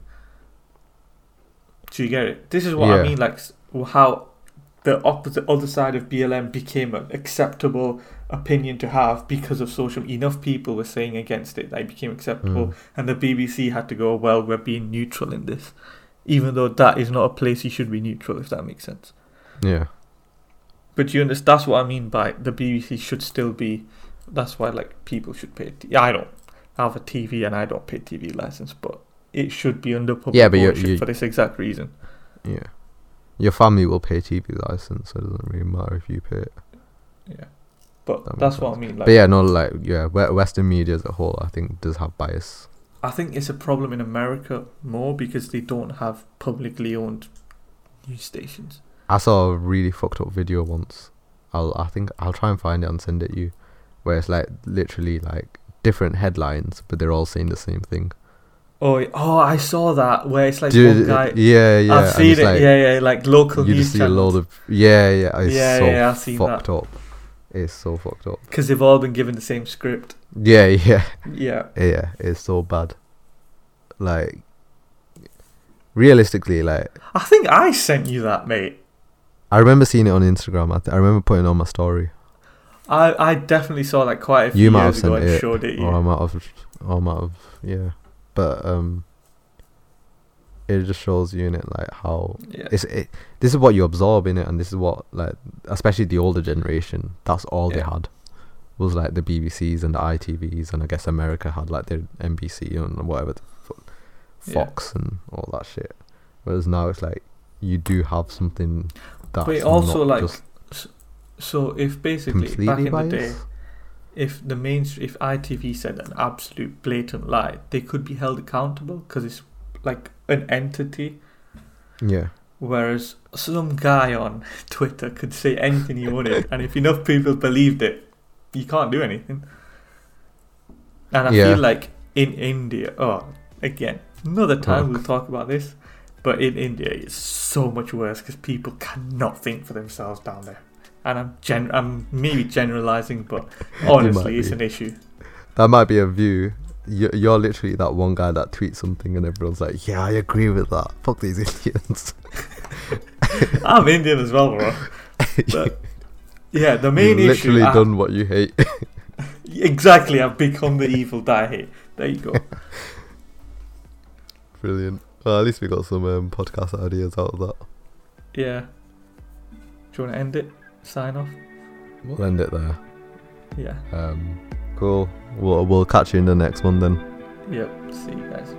Do you get it? This is what I mean, like how the opposite other side of BLM became an acceptable opinion to have because of social. Enough people were saying against it that it became acceptable, Mm. and the BBC had to go. Well, we're being neutral in this, even though that is not a place you should be neutral. If that makes sense. Yeah, But you understand? That's what I mean by the BBC should still be. That's why like people should pay. T- I don't. have a TV and I don't pay TV license, but it should be under public Yeah, but ownership you- for this exact reason. Yeah. Your family will pay TV license, so it doesn't really matter if you pay it. Yeah, but That that's what I mean. Like, but yeah, no, like yeah, we- Western media as a whole, I think, does have bias. I think it's a problem in America more because they don't have publicly owned news stations. I saw a really fucked up video once. I'll I think I'll try and find it and send it you, where it's like literally like different headlines, but they're all saying the same thing. Oh, oh, I saw that where it's like Dude, one guy. yeah, yeah. I've seen it. like, yeah, yeah, like local You just see a lot of yeah, yeah. It's Yeah, so yeah, I've seen fucked up. It's so fucked up. because they've all been given the same script. Yeah, yeah, Yeah, yeah. It's so bad. Like, realistically, like I think I sent you that, mate. I remember seeing it on Instagram. I, th- I remember putting it on my story. I, I definitely saw that quite a few You might have years ago sent and it, showed it. or I might have, or I might have, yeah. But um, it just shows you in it like how Yeah. it's it. This is what you absorb in it, and this is what like, especially the older generation. That's all they had was like the BBCs and the ITVs, and I guess America had like their NBC and whatever, the fu- Yeah. Fox and all that shit. Whereas now it's like you do have something that's But also, like, just So if basically back in the day, if the main if ITV said an absolute blatant lie, they could be held accountable because it's like an entity. Yeah. Whereas some guy on Twitter could say anything he wanted, and if enough people believed it, you can't do anything. And I Yeah. feel like in India, oh, again, another time we'll talk about this, but in India it's so much worse because people cannot think for themselves down there. And I'm gen- I'm maybe generalizing, but honestly, it's an issue. That might be a view. You're, you're literally that one guy that tweets something and everyone's like, "Yeah, I agree with that. Fuck these Indians." I'm Indian as well, bro. But yeah, the main You've issue. literally I- done what you hate. Exactly, I've become the evil that I hate. There you go. Brilliant. Well, at least we got some um, podcast ideas out of that. Yeah. Do you want to end it? Sign off? We'll end it there. Yeah. Um, cool. We'll we'll catch you in the next one then. Yep. See you guys.